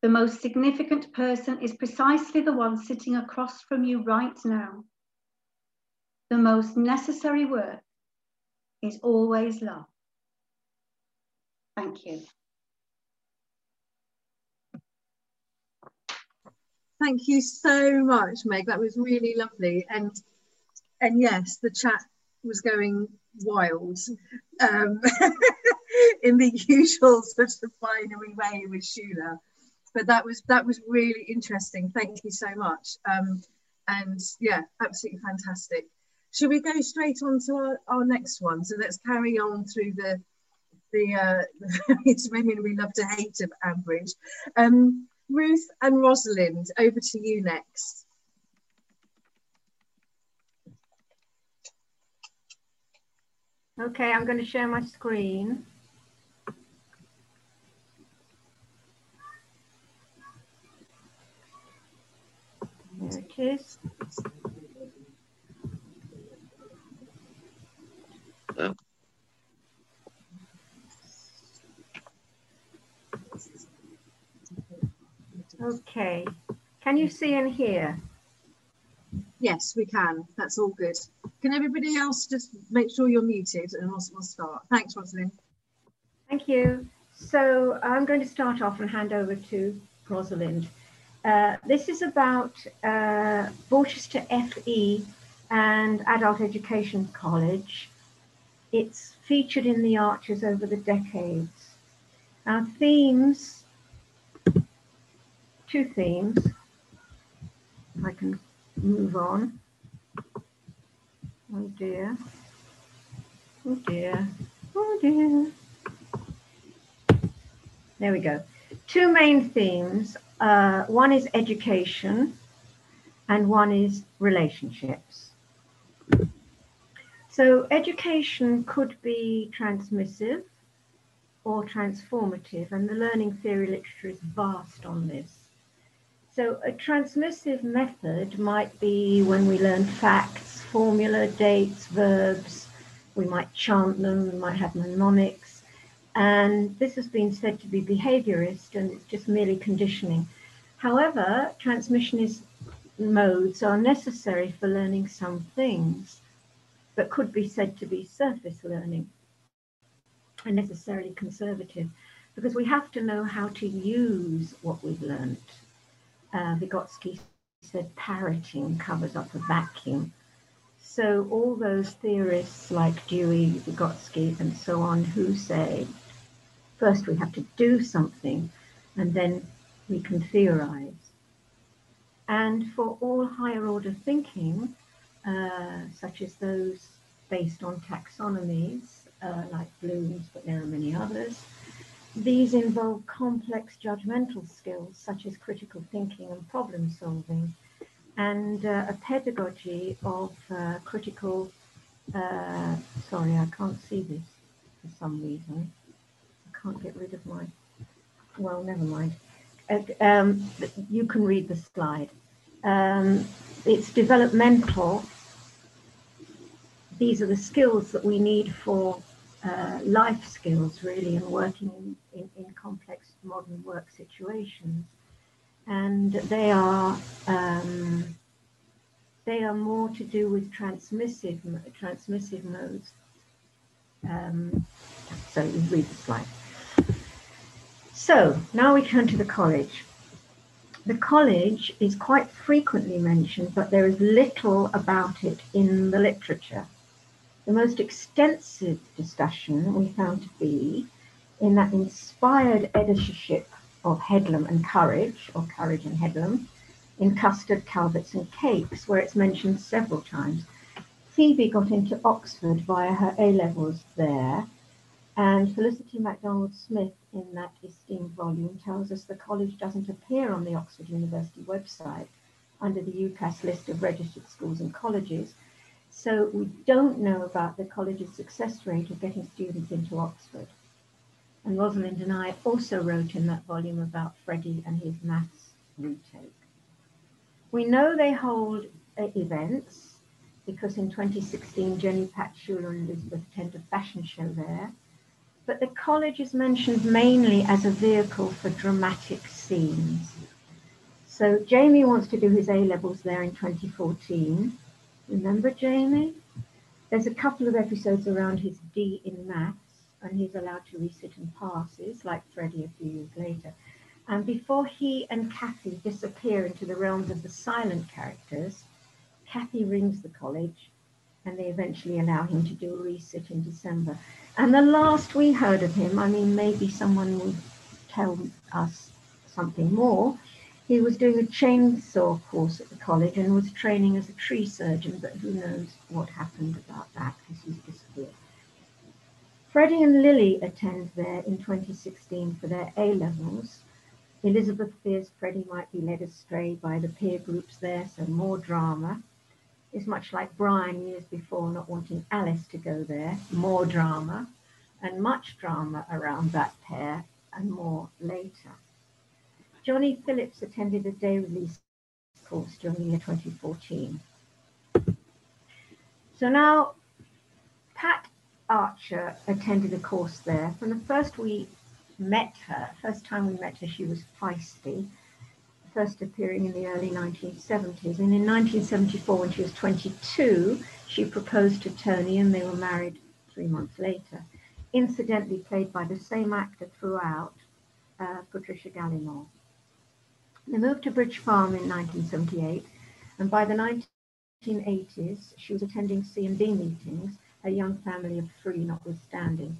The most significant person is precisely the one sitting across from you right now. The most necessary work is always love. Thank you. Thank you so much, Meg. That was really lovely. And and yes, the chat was going wild um, [laughs] in the usual sort of binary way with Shula. But that was that was really interesting. Thank you so much. Um, and yeah, absolutely fantastic. Should we go straight on to our, our next one? So let's carry on through the the, uh, [laughs] it's women we love to hate of Ambridge. Um, Ruth and Rosalind, over to you next. Okay, I'm going to share my screen. There it is. Okay. Can you see and hear? Yes, we can. That's all good. Can everybody else just make sure you're muted and we'll, we'll start. Thanks, Rosalind. Thank you. So I'm going to start off and hand over to Rosalind. Uh, this is about uh, Borchester FE and Adult Education College. It's featured in the Archers over the decades. Our themes two themes. I can move on. Oh dear. Oh dear. Oh dear. There we go. Two main themes. Uh, one is education and one is relationships. So education could be transmissive or transformative, and the learning theory literature is vast on this. So a transmissive method might be when we learn facts, formula, dates, verbs, we might chant them, we might have mnemonics. And this has been said to be behaviorist and it's just merely conditioning. However, transmissionist modes are necessary for learning some things, but could be said to be surface learning and necessarily conservative because we have to know how to use what we've learned. Uh, Vygotsky said parroting covers up a vacuum. So all those theorists like Dewey, Vygotsky, and so on, who say first we have to do something, and then we can theorize. And for all higher order thinking, uh, such as those based on taxonomies, uh, like Bloom's, but there are many others, these involve complex judgmental skills such as critical thinking and problem solving, and uh, a pedagogy of uh, critical. Uh, sorry, I can't see this for some reason. I can't get rid of my. Well, never mind. Uh, um, you can read the slide. Um, it's developmental. These are the skills that we need for uh, life skills, really, and working in, in, in, complex modern work situations. And they are um, they are more to do with transmissive transmissive modes. Um, so you read the slide. So now we turn to the college. The college is quite frequently mentioned, but there is little about it in the literature. The most extensive discussion we found to be in that inspired editorship of Headlam and Courage, or Courage and Headlam, in Custard, Culverts and Cakes, where it's mentioned several times. Phoebe got into Oxford via her A-levels there, and Felicity MacDonald Smith in that esteemed volume tells us the college doesn't appear on the Oxford University website under the UCAS list of registered schools and colleges, so we don't know about the college's success rate of getting students into Oxford. And Rosalind and I also wrote in that volume about Freddie and his maths retake. We know they hold uh, events because in 2016, Jenny Pat and Elizabeth attended a fashion show there. But the college is mentioned mainly as a vehicle for dramatic scenes. So Jamie wants to do his A levels there in 2014. Remember Jamie? There's a couple of episodes around his D in maths, and he's allowed to resit and passes, like Freddie a few years later. And before he and Kathy disappear into the realms of the silent characters, Kathy rings the college and they eventually allow him to do a resit in December. And the last we heard of him, I mean, maybe someone will tell us something more, he was doing a chainsaw course at the college and was training as a tree surgeon, but who knows what happened about that because he's disappeared. Freddie and Lily attend there in 2016 for their A levels. Elizabeth fears Freddie might be led astray by the peer groups there, so more drama. Is much like Brian years before not wanting Alice to go there, more drama, and much drama around that pair, and more later. Johnny Phillips attended a day release course during the year 2014. So now Pat Archer attended a course there. From the first we met her, first time we met her, she was feisty, first appearing in the early 1970s. And in 1974, when she was 22, she proposed to Tony and they were married three months later. Incidentally played by the same actor throughout, uh, Patricia Gallimore. They moved to Bridge Farm in 1978, and by the 1980s, she was attending CND meetings, a young family of three notwithstanding.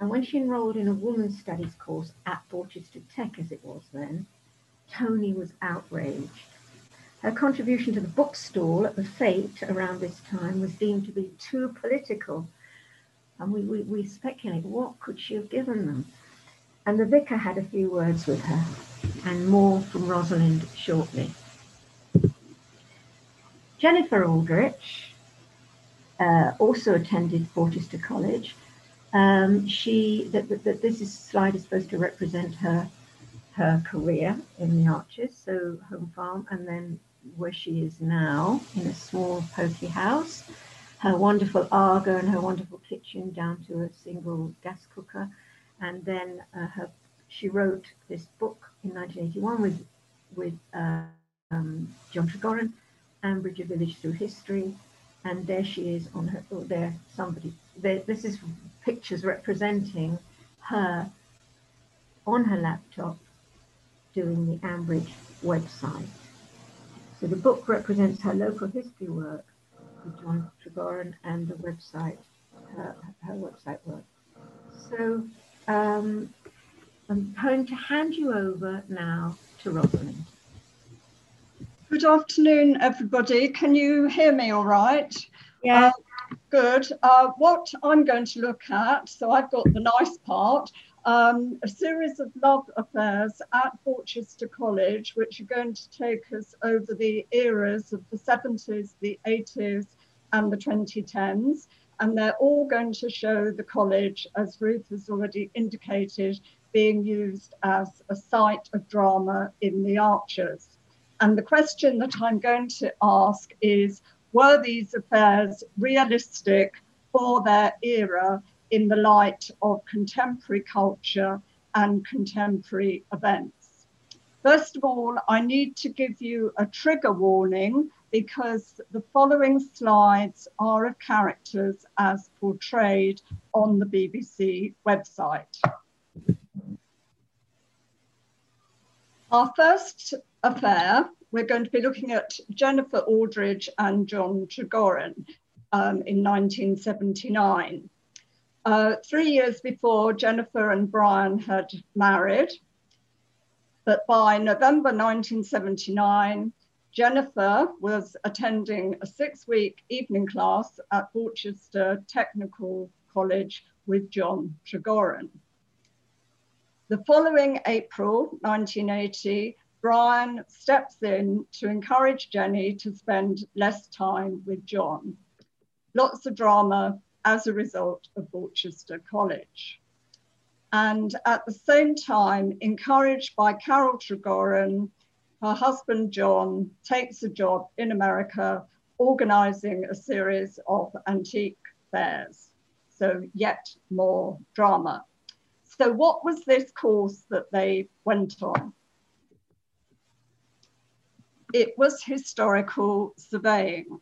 And when she enrolled in a women's studies course at Borchester Tech, as it was then, Tony was outraged. Her contribution to the bookstall at the Fete around this time was deemed to be too political. And we, we, we speculate, what could she have given them? And the vicar had a few words with her and more from Rosalind shortly. Jennifer Aldridge uh, also attended Borchester College. Um, she, that, that, this is, slide is supposed to represent her, her career in the Archers, so home farm, and then where she is now in a small poky house. Her wonderful Aga and her wonderful kitchen down to a single gas cooker And then uh, her, she wrote this book in 1981 with, with uh, um, John Tregorran, Ambridge, A Village Through History. And there she is on her, oh, there, somebody, there, this is pictures representing her on her laptop doing the Ambridge website. So the book represents her local history work with John Tregorran and the website, her, her website work. So um, I'm going to hand you over now to Rosalind. Good afternoon, everybody. Can you hear me all right? Yeah. Uh, good. Uh, what I'm going to look at, so I've got the nice part, um, a series of love affairs at Borchester College, which are going to take us over the eras of the 70s, the 80s, and the 2010s. And they're all going to show the college, as Ruth has already indicated, being used as a site of drama in the Archers. And the question that I'm going to ask is were these affairs realistic for their era in the light of contemporary culture and contemporary events? First of all, I need to give you a trigger warning because the following slides are of characters as portrayed on the BBC website. Our first affair, we're going to be looking at Jennifer Aldridge and John Tregorran um, in 1979. Uh, three years before, Jennifer and Brian had married, but by November 1979, Jennifer was attending a six week evening class at Borchester Technical College with John Tregorran. The following April 1980, Brian steps in to encourage Jenny to spend less time with John. Lots of drama as a result of Borchester College. And at the same time, encouraged by Carol Tregorran, her husband John takes a job in America organizing a series of antique fairs. So, yet more drama. So, what was this course that they went on? It was historical surveying.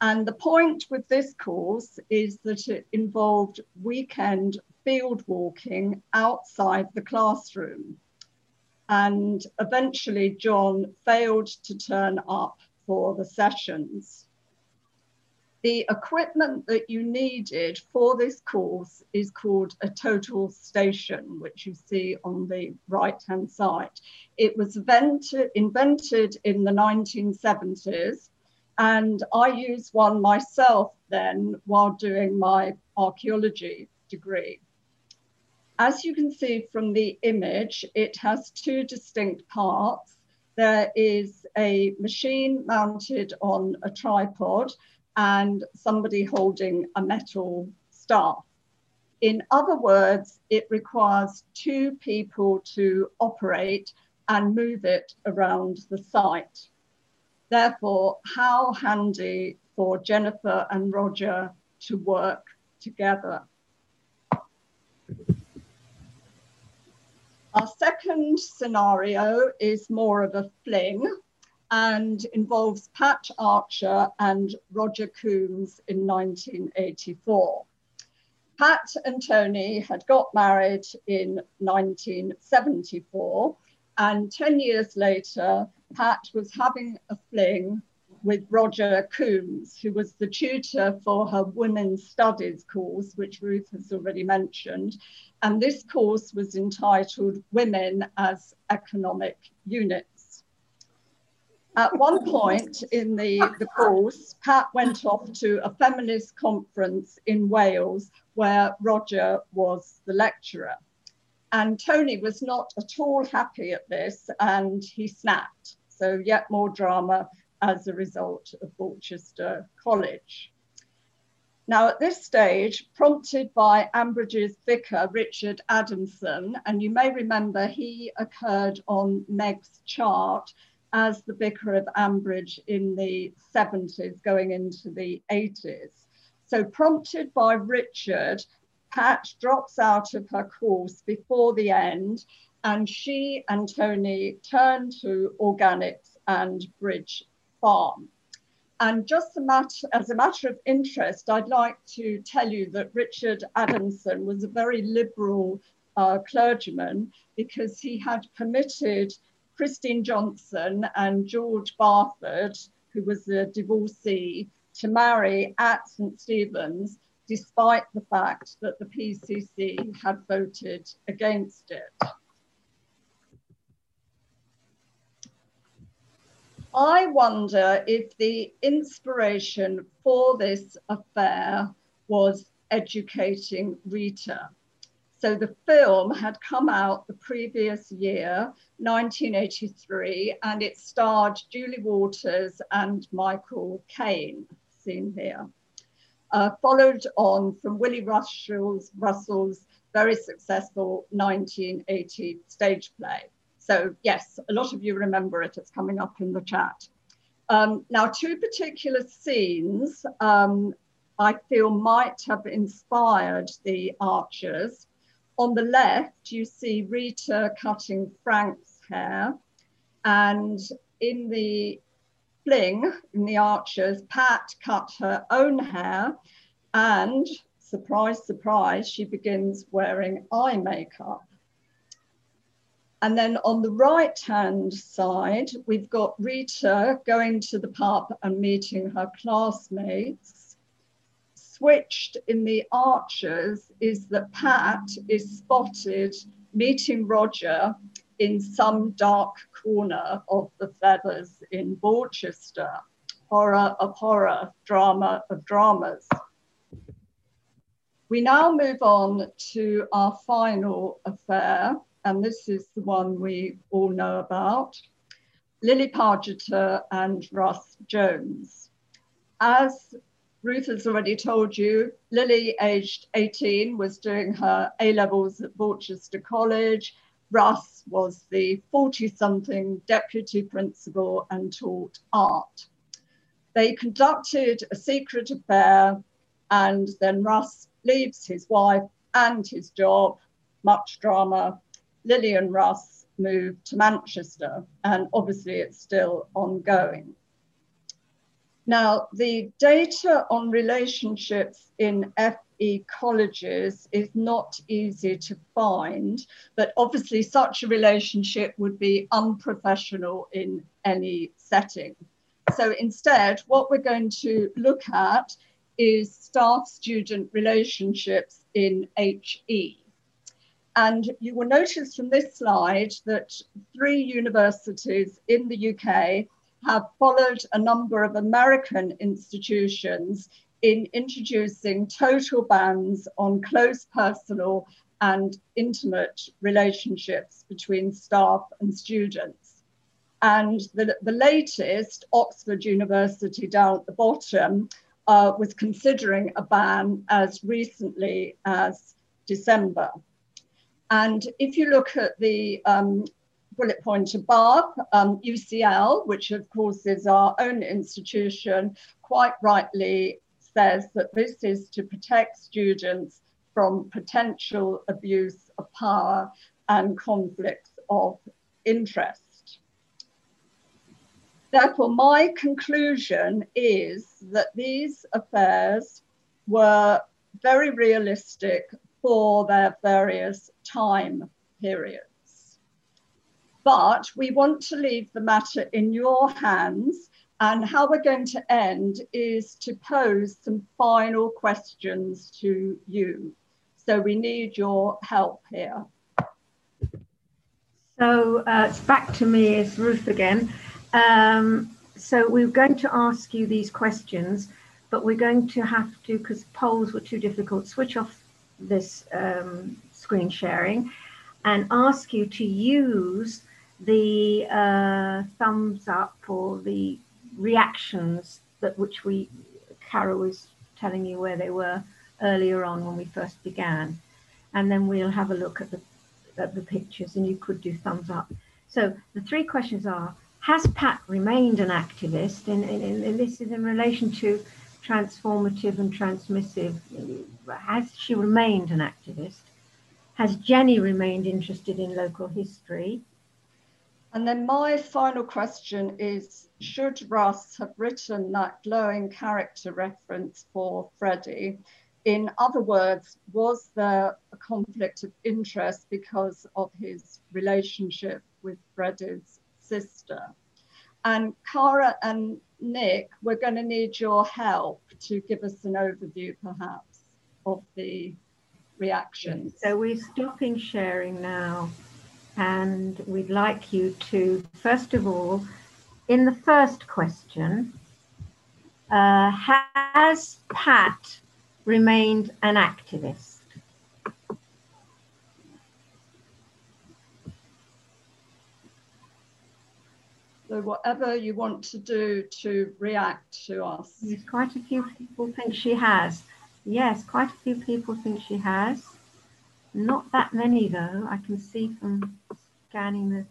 And the point with this course is that it involved weekend field walking outside the classroom. And eventually, John failed to turn up for the sessions the equipment that you needed for this course is called a total station, which you see on the right hand side. It was invented, in the 1970s, and I used one myself then while doing my archaeology degree. As you can see from the image, it has two distinct parts. There is a machine mounted on a tripod and somebody holding a metal staff. In other words, it requires two people to operate and move it around the site. Therefore, how handy for Jennifer and Roger to work together. Our second scenario is more of a fling and involves Pat Archer and Roger Coombs in 1984. Pat and Tony had got married in 1974, and 10 years later, Pat was having a fling with Roger Coombs, who was the tutor for her Women's Studies course, which Ruth has already mentioned. And this course was entitled Women as Economic Units. At one point in the, the course, Pat went off to a feminist conference in Wales where Roger was the lecturer. And Tony was not at all happy at this and he snapped. So, yet more drama as a result of Borchester College. Now, at this stage, prompted by Ambridge's vicar, Richard Adamson, and you may remember he occurred on Meg's chart as the Vicar of Ambridge in the 70s, going into the 80s. So, prompted by Richard, Pat drops out of her course before the end, and she and Tony turn to organics and Bridge Farm. And just a matter, as a matter of interest, I'd like to tell you that Richard Adamson was a very liberal uh, clergyman because he had permitted Christine Johnson and George Barford, who was a divorcee, to marry at St. Stephen's, despite the fact that the PCC had voted against it. I wonder if the inspiration for this affair was educating Rita. So the film had come out the previous year, 1983, and it starred Julie Walters and Michael Caine, seen here. Uh, followed on from Willy Russell's, Russell's very successful 1980 stage play. So yes, a lot of you remember it. It's coming up in the chat. Um, now, two particular scenes um, I feel might have inspired the archers. On the left, you see Rita cutting Frank's hair. And in the fling, in the archers, Pat cut her own hair. And surprise, surprise, she begins wearing eye makeup. And then on the right hand side, we've got Rita going to the pub and meeting her classmates. Switched in the Archers is that Pat is spotted meeting Roger in some dark corner of the feathers in Borchester. Horror of horror, drama of dramas. We now move on to our final affair, and this is the one we all know about, Lily Pargeter and Russ Jones. As Ruth has already told you, Lily, aged 18, was doing her A levels at Borchester College. Russ was the 40 something deputy principal and taught art. They conducted a secret affair, and then Russ leaves his wife and his job, much drama, Lily and Russ moved to Manchester, and obviously it's still ongoing. Now, the data on relationships in FE colleges is not easy to find, but obviously such a relationship would be unprofessional in any setting. So instead, what we're going to look at is staff student relationships in HE. And you will notice from this slide that three universities in the UK have followed a number of American institutions in introducing total bans on close personal and intimate relationships between staff and students. And the, the latest, Oxford University down at the bottom, uh, was considering a ban as recently as December. And if you look at the um, bullet point above, um, UCL, which of course is our own institution, quite rightly says that this is to protect students from potential abuse of power and conflicts of interest. Therefore, my conclusion is that these affairs were very realistic for their various time periods. But we want to leave the matter in your hands and how we're going to end is to pose some final questions to you. So we need your help here. So uh, it's back to me, it's Ruth again. Um, so we're going to ask you these questions, but we're going to have to, because polls were too difficult, switch off this um, screen sharing and ask you to use the uh, thumbs up or the reactions that which we Carol was telling you where they were earlier on when we first began and then we'll have a look at the at the pictures and you could do thumbs up so the three questions are has Pat remained an activist and, this is in relation to transformative and transmissive? Has she remained an activist? Has Jenny remained interested in local history? And then my final question is, should Russ have written that glowing character reference for Freddie? In other words, was there a conflict of interest because of his relationship with Freddie's sister? And Cara and Nick, we're going to need your help to give us an overview, perhaps, of the reactions. So we're stopping sharing now, and we'd like you to, first of all, in the first question, uh, has Pat remained an activist? So whatever you want to do to react to us. Yes, quite a few people think she has. Yes, quite a few people think she has. Not that many though. I can see from scanning the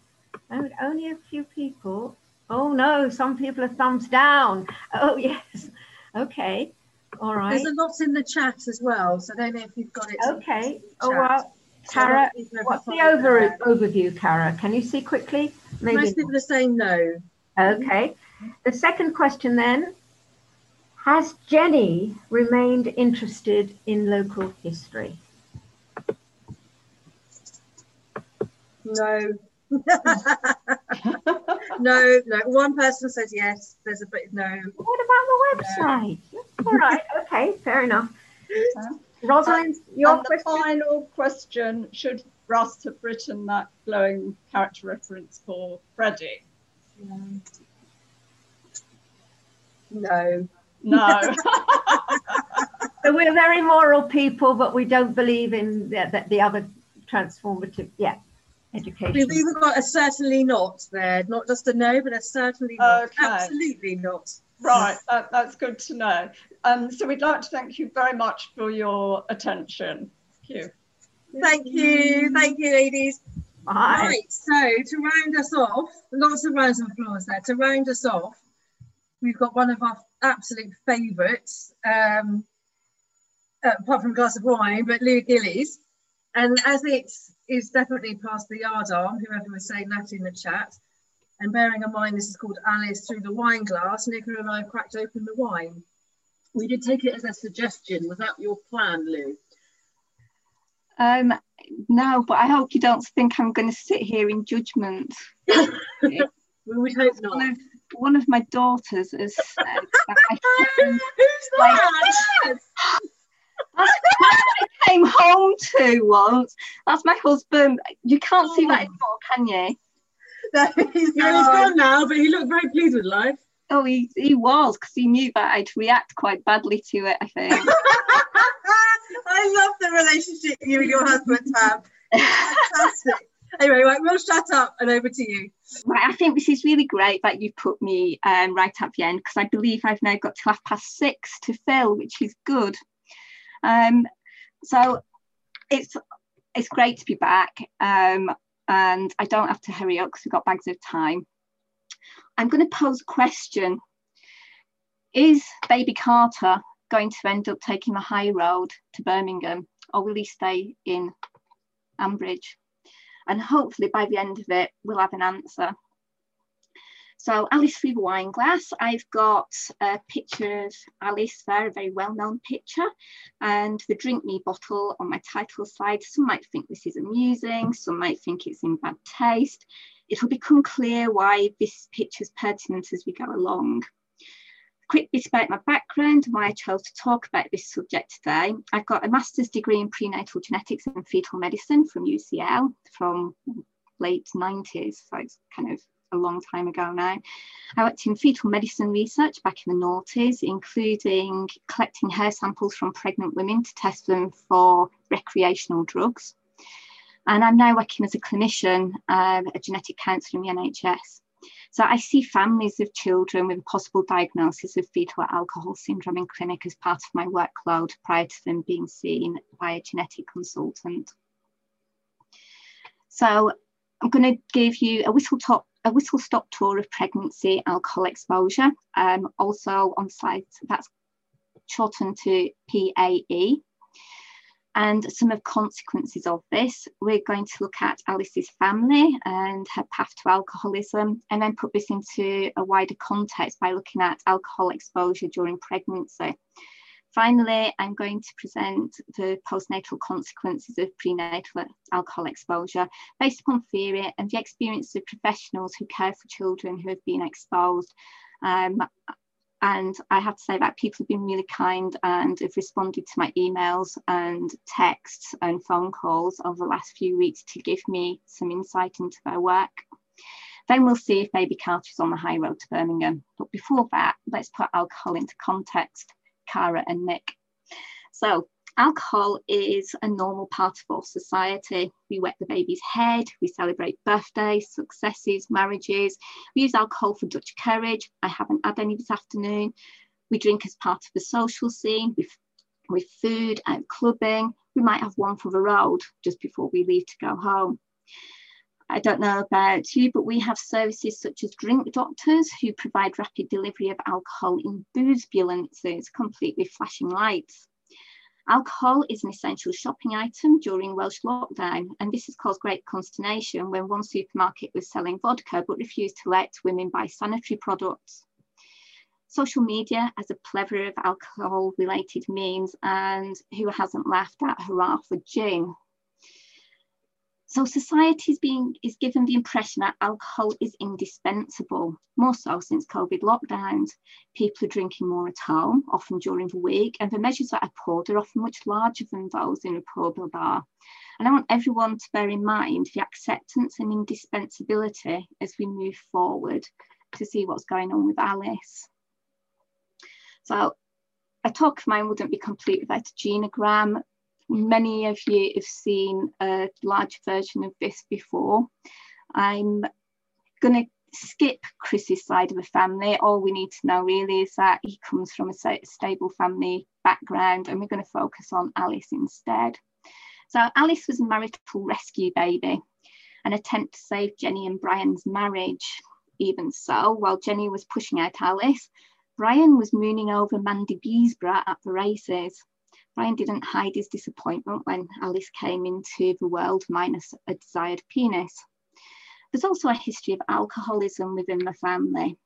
oh, only a few people. Oh no, some people are thumbs down. Oh [laughs] yes. Okay. All right. There's a lot in the chat as well, so I don't know if you've got it. Okay. Oh well, Cara, what's the over, overview, Cara? Can you see quickly? Maybe Most people are saying no. Okay. The second question then, has Jenny remained interested in local history? No. No, no. One person says yes. There's a bit no. What about the website? No. All right. Okay. Fair enough. Rosalind, uh, your and the final question: Should Russ have written that glowing character reference for Freddie? No. No. so [laughs] we're very moral people, but we don't believe in the, the, the other transformative, yeah, education. We've even got a certainly not there, not just a no, but a certainly not. Okay. Absolutely not. Right, that, that's good to know. Um, so we'd like to thank you very much for your attention. Thank you. Thank you, thank you, ladies. Bye. Right, so to round us off, lots of rounds of applause there. To round us off, we've got one of our absolute favourites, um, uh, apart from a glass of wine, but Lou Gillies. And as it is definitely past the yard arm, whoever was saying that in the chat, and bearing in mind this is called Alice Through the Wine Glass, Nicola and I have cracked open the wine. We did take it as a suggestion. Was that your plan, Lou? Um, no, but I hope you don't think I'm going to sit here in judgment. [laughs] we would hope not. One of, one of my daughters has said that [laughs] Who's that? [laughs] That's, I came home to once. That's my husband. You can't see that oh. anymore, can you? No, [laughs] he's, he's gone now, but he looked very pleased with life. Oh, he, he was because he knew that I'd react quite badly to it, I think. [laughs] I love the relationship you and your husband have. Fantastic. [laughs] anyway, right, we'll shut up and over to you. Right, I think this is really great that you put me um, right at the end because I believe I've now got to half past six to fill, which is good. Um, so it's it's great to be back, um, and I don't have to hurry up because we've got bags of time. I'm going to pose a question. Is baby Carter going to end up taking the high road to Birmingham or will he stay in Ambridge? And hopefully by the end of it, we'll have an answer. So Alice through the wine glass, I've got a picture of Alice there, a very well-known picture, and the drink me bottle on my title slide. Some might think this is amusing, some might think it's in bad taste. It'll become clear why this picture is pertinent as we go along. A quick bit about my background and why I chose to talk about this subject today. I've got a master's degree in prenatal genetics and fetal medicine from UCL from late 90s, so it's kind of a long time ago now. I worked in fetal medicine research back in the noughties, including collecting hair samples from pregnant women to test them for recreational drugs. And I'm now working as a clinician, um, a genetic counsellor in the NHS. So I see families of children with a possible diagnosis of fetal alcohol syndrome in clinic as part of my workload prior to them being seen by a genetic consultant. So I'm going to give you a whistle top a whistle stop tour of pregnancy alcohol exposure. Um, also on site, that's shortened to PAE. And some of consequences of this, we're going to look at Alice's family and her path to alcoholism, and then put this into a wider context by looking at alcohol exposure during pregnancy. Finally, I'm going to present the postnatal consequences of prenatal alcohol exposure based upon theory and the experience of professionals who care for children who have been exposed. Um, and I have to say that people have been really kind and have responded to my emails and texts and phone calls over the last few weeks to give me some insight into their work. Then we'll see if Baby Couch is on the high road to Birmingham. But before that, let's put alcohol into context. Cara and Nick. So alcohol is a normal part of our society. We wet the baby's head, we celebrate birthdays, successes, marriages. We use alcohol for Dutch courage. I haven't had any this afternoon. We drink as part of the social scene with, with food, out clubbing. We might have one for the road just before we leave to go home. I don't know about you, but we have services such as drink doctors who provide rapid delivery of alcohol in booze ambulances, complete with flashing lights. Alcohol is an essential shopping item during Welsh lockdown, and this has caused great consternation when one supermarket was selling vodka but refused to let women buy sanitary products. Social media has a plethora of alcohol related memes, and who hasn't laughed at hurrah for gin? So society is being is given the impression that alcohol is indispensable, more so since COVID lockdowns. People are drinking more at home, often during the week, and the measures that are poured are often much larger than those in a pub or bar. And I want everyone to bear in mind the acceptance and indispensability as we move forward to see what's going on with Alice. So a talk of mine wouldn't be complete without a genogram many of you have seen a large version of this before. I'm going to skip Chris's side of the family. All we need to know really is that he comes from a stable family background and we're going to focus on Alice instead. So Alice was a marital rescue baby, an attempt to save Jenny and Brian's marriage. Even so, while Jenny was pushing out Alice, Brian was mooning over Mandy Beesborough at the races. Brian didn't hide his disappointment when Alice came into the world minus a desired penis. There's also a history of alcoholism within the family.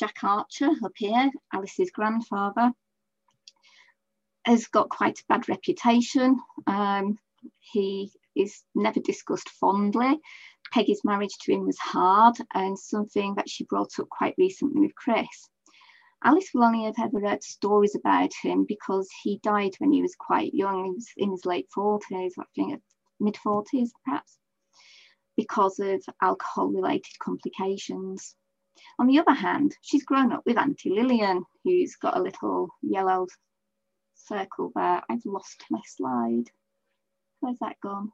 Jack Archer, up here, Alice's grandfather, has got quite a bad reputation. Um, he is never discussed fondly. Peggy's marriage to him was hard and something that she brought up quite recently with Chris. Alice will have ever heard stories about him because he died when he was quite young. He was in his late 40s, I think mid 40s perhaps, because of alcohol related complications. On the other hand, she's grown up with Auntie Lilian, who's got a little yellow circle there. I've lost my slide. Where's that gone?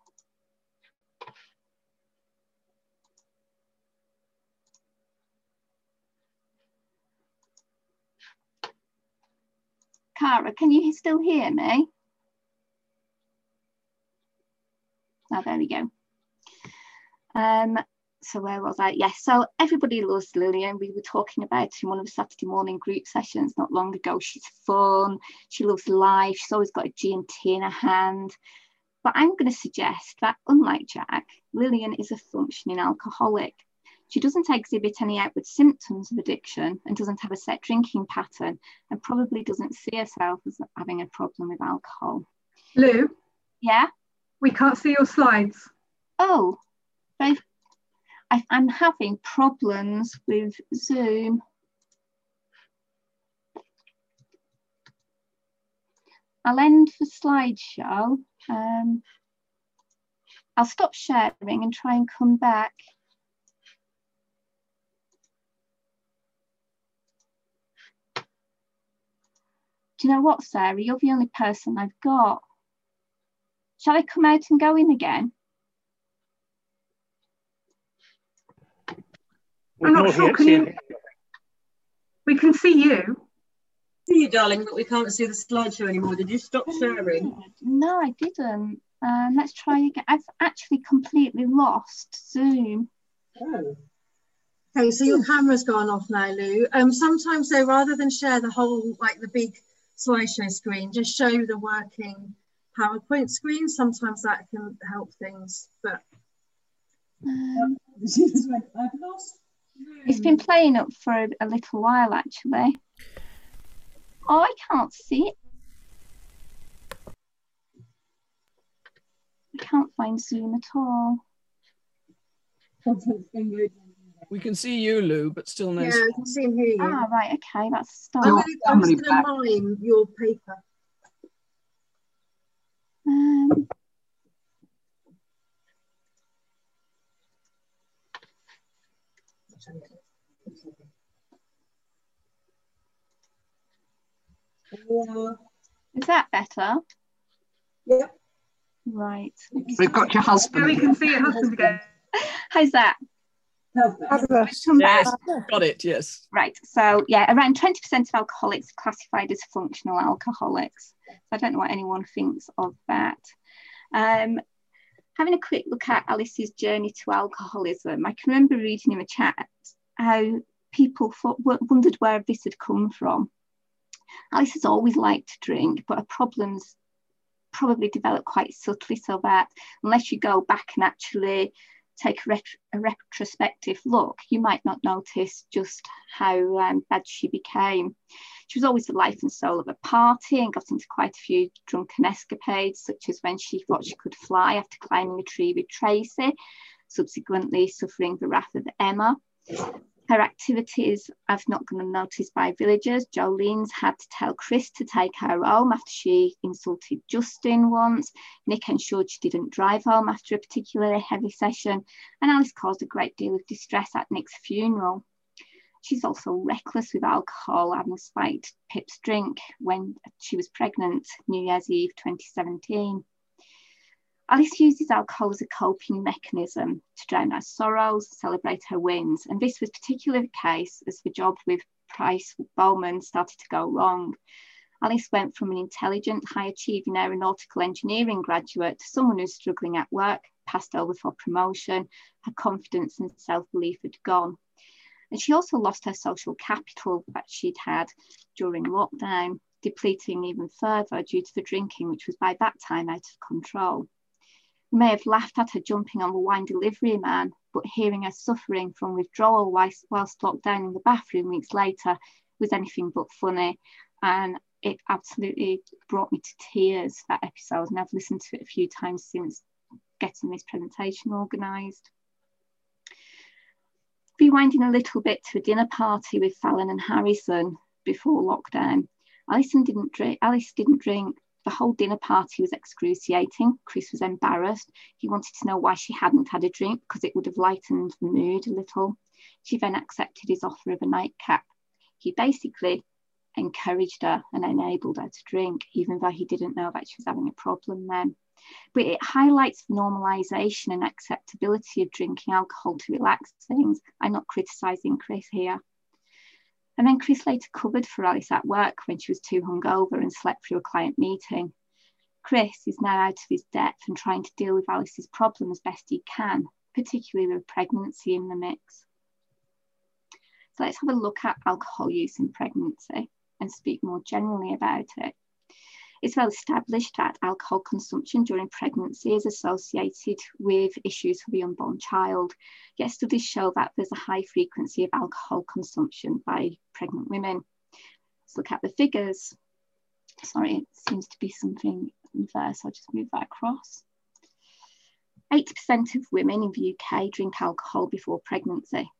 Cara, can you still hear me? Oh, there we go. Um, so where was I? Yes, so everybody loves Lilian. We were talking about in one of the Saturday morning group sessions not long ago. She's fun, she loves life, she's always got a G&T in her hand. But I'm going to suggest that unlike Jack, Lilian is a functioning alcoholic. She doesn't exhibit any outward symptoms of addiction and doesn't have a set drinking pattern and probably doesn't see herself as having a problem with alcohol. Lou? Yeah? We can't see your slides. Oh, I, I'm having problems with Zoom. I'll end the slideshow. Um, I'll stop sharing and try and come back. Do you know what, Sarah? You're the only person I've got. Shall I come out and go in again? I'm not sure. Can you? We can see you. See you, darling, but we can't see the slideshow anymore. Did you stop sharing? No, I didn't. Um, let's try again. I've actually completely lost Zoom. Oh. Okay, so your camera's gone off now, Lou. Um, sometimes though, rather than share the whole, like the big slideshow screen, just show the working PowerPoint screen. Sometimes that can help things, but um, [laughs] it's been playing up for a, a, little while actually. Oh, I can't see it. I can't find Zoom at all. We can see you, Lou, but still no. Yeah, I can see and hear you. Ah, right, okay, that's a start. I'm, going to mime your paper. Um, Is that better? Yeah. Right. We've got your husband. Yeah, we can see your husband again. [laughs] How's that? Yes, got it, yes. Right, so yeah, around 20% of alcoholics are classified as functional alcoholics. So I don't know what anyone thinks of that. Um, having a quick look at Alice's journey to alcoholism, I can remember reading in the chat how people thought, wondered where this had come from. Alice has always liked to drink, but her problems probably developed quite subtly so that unless you go back and actually take a, ret- a retrospective look, you might not notice just how um, bad she became. She was always the life and soul of a party and got into quite a few drunken escapades, such as when she thought she could fly after climbing a tree with Tracy, subsequently suffering the wrath of Emma. Her activities I've not gone unnoticed by villagers. Jolene's had to tell Chris to take her home after she insulted Justin once. Nick ensured she didn't drive home after a particularly heavy session. And Alice caused a great deal of distress at Nick's funeral. She's also reckless with alcohol, having spiked Pip's drink when she was pregnant, New Year's Eve 2017. Alice uses alcohol as a coping mechanism to drown her sorrows, celebrate her wins. And this was particularly the case as the job with Price Bowman started to go wrong. Alice went from an intelligent, high achieving aeronautical engineering graduate to someone who's struggling at work, passed over for promotion, her confidence and self belief had gone. And she also lost her social capital that she'd had during lockdown, depleting even further due to the drinking, which was by that time out of control. May have laughed at her jumping on the wine delivery man, but hearing her suffering from withdrawal whilst, whilst locked down in the bathroom weeks later was anything but funny. And it absolutely brought me to tears, that episode. And I've listened to it a few times since getting this presentation organised. Rewinding a little bit to a dinner party with Fallon and Harrison before lockdown. Alison didn't drink, Alice didn't drink, the whole dinner party was excruciating. Chris was embarrassed. He wanted to know why she hadn't had a drink because it would have lightened the mood a little. She then accepted his offer of a nightcap. He basically encouraged her and enabled her to drink, even though he didn't know that she was having a problem then. But it highlights the normalisation and acceptability of drinking alcohol to relax things. I'm not criticising Chris here. And then Chris later covered for Alice at work when she was too hungover and slept through a client meeting. Chris is now out of his depth and trying to deal with Alice's problem as best he can, particularly with pregnancy in the mix. So let's have a look at alcohol use in pregnancy and speak more generally about it. It's well established that alcohol consumption during pregnancy is associated with issues for the unborn child. Yet studies show that there's a high frequency of alcohol consumption by pregnant women. Let's look at the figures. Sorry, it seems to be something there, so I'll just move that across. 80% of women in the UK drink alcohol before pregnancy.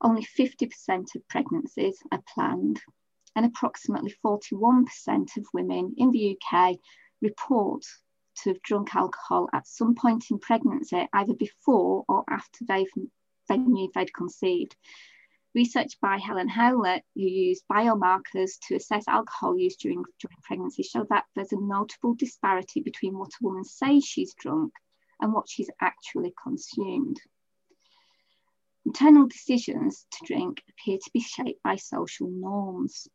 Only 50% of pregnancies are planned and approximately 41% of women in the UK report to have drunk alcohol at some point in pregnancy, either before or after they've, they knew they'd conceived. Research by Helen Howlett, who used biomarkers to assess alcohol use during, during pregnancy, showed that there's a notable disparity between what a woman says she's drunk and what she's actually consumed. Internal decisions to drink appear to be shaped by social norms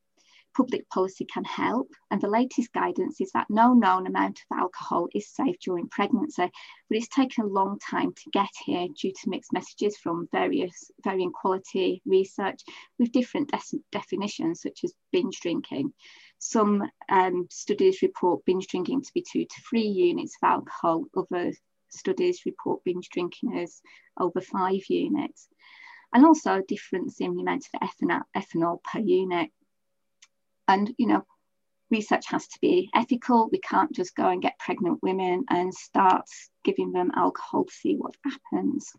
public policy can help. And the latest guidance is that no known amount of alcohol is safe during pregnancy, but it's taken a long time to get here due to mixed messages from various varying quality research with different definitions, such as binge drinking. Some um, studies report binge drinking to be two to three units of alcohol. Other studies report binge drinking as over five units. And also a difference in the amount of ethanol, ethanol per unit. And, you know, research has to be ethical. We can't just go and get pregnant women and start giving them alcohol to see what happens.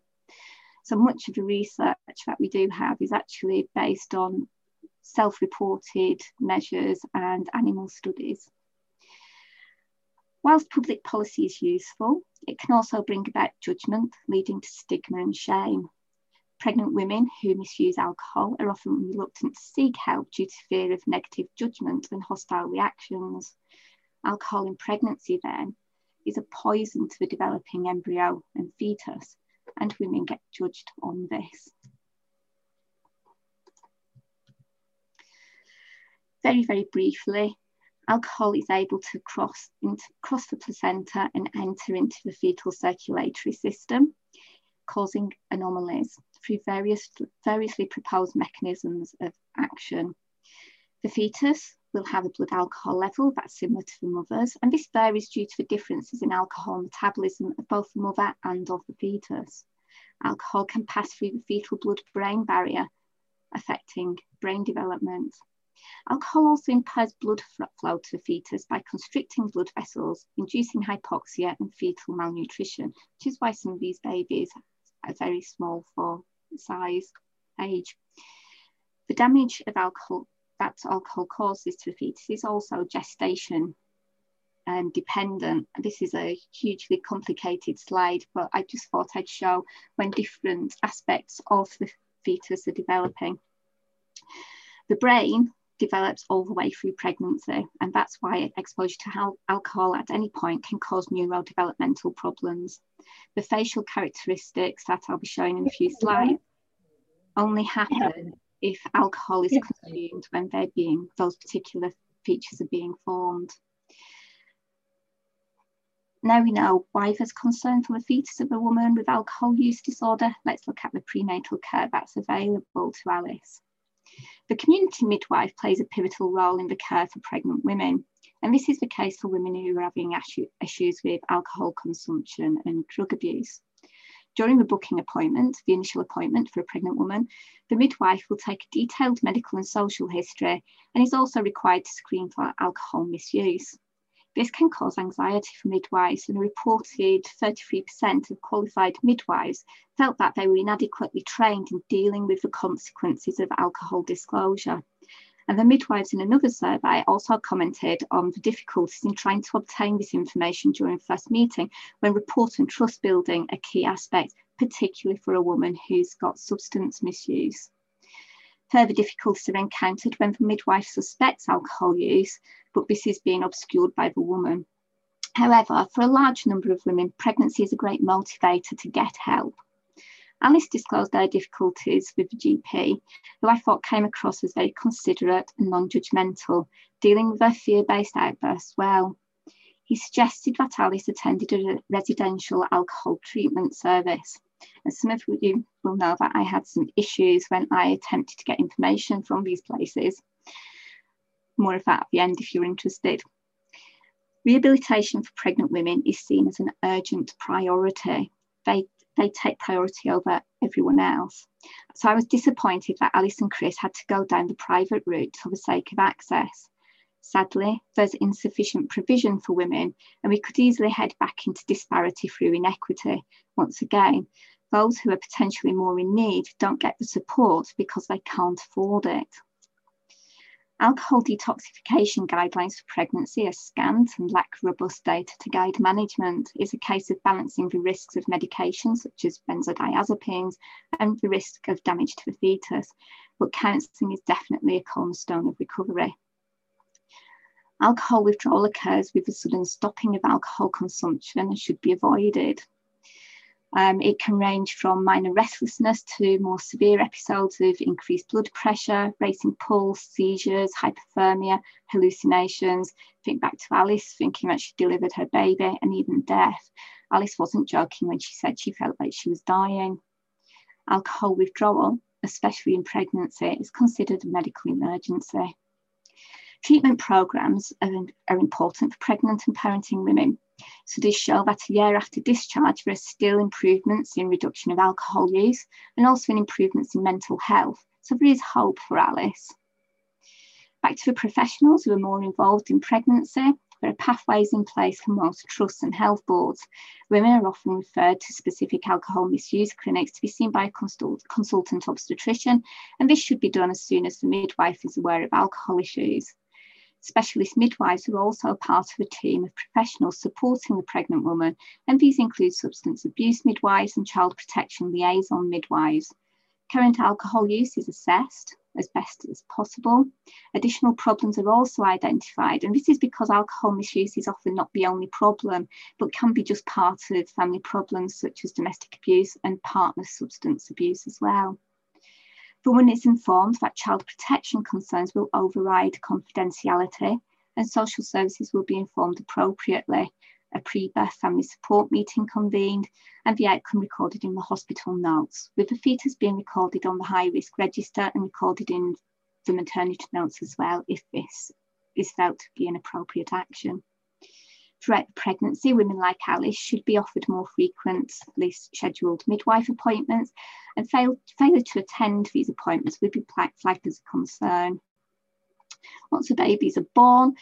So much of the research that we do have is actually based on self-reported measures and animal studies. Whilst public policy is useful, it can also bring about judgment, leading to stigma and shame. Pregnant women who misuse alcohol are often reluctant to seek help due to fear of negative judgment and hostile reactions. Alcohol in pregnancy, then, is a poison to the developing embryo and fetus, and women get judged on this. Very, very briefly, alcohol is able to cross, into, cross the placenta and enter into the fetal circulatory system, causing anomalies through various, variously proposed mechanisms of action. The fetus will have a blood alcohol level that's similar to the mother's, and this varies due to the differences in alcohol metabolism of both the mother and of the fetus. Alcohol can pass through the fetal blood brain barrier, affecting brain development. Alcohol also impairs blood flow to the fetus by constricting blood vessels, inducing hypoxia and fetal malnutrition, which is why some of these babies are very small for size, age. The damage of alcohol that alcohol causes to the fetus is also gestation um, dependent. This is a hugely complicated slide, but I just thought I'd show when different aspects of the fetus are developing. The brain develops all the way through pregnancy, and that's why exposure to al alcohol at any point can cause neurodevelopmental problems. The facial characteristics that I'll be showing in a few slides only happen if alcohol is consumed when they're being, those particular features are being formed. Now we know why there's concern for the fetus of a woman with alcohol use disorder. Let's look at the prenatal care that's available to Alice. The community midwife plays a pivotal role in the care for pregnant women. And this is the case for women who are having issues with alcohol consumption and drug abuse. During the booking appointment, the initial appointment for a pregnant woman, the midwife will take a detailed medical and social history and is also required to screen for alcohol misuse. This can cause anxiety for midwives, and a reported 33% of qualified midwives felt that they were inadequately trained in dealing with the consequences of alcohol disclosure. And the midwives in another survey also commented on the difficulties in trying to obtain this information during first meeting when rapport and trust building are key aspects, particularly for a woman who's got substance misuse. Further difficulties are encountered when the midwife suspects alcohol use, but this is being obscured by the woman. However, for a large number of women, pregnancy is a great motivator to get help. Alice disclosed their difficulties with the GP, who I thought came across as very considerate and non judgmental, dealing with her fear based outbursts well. He suggested that Alice attended a residential alcohol treatment service. And some of you will know that I had some issues when I attempted to get information from these places. More of that at the end if you're interested. Rehabilitation for pregnant women is seen as an urgent priority. They, they take priority over everyone else. So I was disappointed that Alice and Chris had to go down the private route for the sake of access. Sadly, there's insufficient provision for women, and we could easily head back into disparity through inequity. Once again, those who are potentially more in need don't get the support because they can't afford it. Alcohol detoxification guidelines for pregnancy are scant and lack robust data to guide management. It's a case of balancing the risks of medications such as benzodiazepines and the risk of damage to the fetus, but counselling is definitely a cornerstone of recovery. Alcohol withdrawal occurs with a sudden stopping of alcohol consumption and should be avoided. Um, it can range from minor restlessness to more severe episodes of increased blood pressure, racing pulse, seizures, hypothermia, hallucinations. Think back to Alice thinking that she delivered her baby and even death. Alice wasn't joking when she said she felt like she was dying. Alcohol withdrawal, especially in pregnancy, is considered a medical emergency. Treatment programs are, are important for pregnant and parenting women. Studies show that a year after discharge, there are still improvements in reduction of alcohol use and also in improvements in mental health. So there is hope for Alice. Back to the professionals who are more involved in pregnancy, there are pathways in place for most trusts and health boards. Women are often referred to specific alcohol misuse clinics to be seen by a consult consultant obstetrician, and this should be done as soon as the midwife is aware of alcohol issues. Specialist midwives are also a part of a team of professionals supporting the pregnant woman, and these include substance abuse midwives and child protection liaison midwives. Current alcohol use is assessed as best as possible. Additional problems are also identified, and this is because alcohol misuse is often not the only problem, but can be just part of family problems such as domestic abuse and partner substance abuse as well. The woman is informed that child protection concerns will override confidentiality, and social services will be informed appropriately a pre-birth family support meeting convened, and the outcome recorded in the hospital notes, with the fetus being recorded on the high risk register and recorded in the maternity notes as well if this is felt to be an appropriate action. The pregnancy, women like Alice should be offered more frequent, frequently scheduled midwife appointments and fail, failure to attend these appointments would be flagged as a concern. Once the babies are born,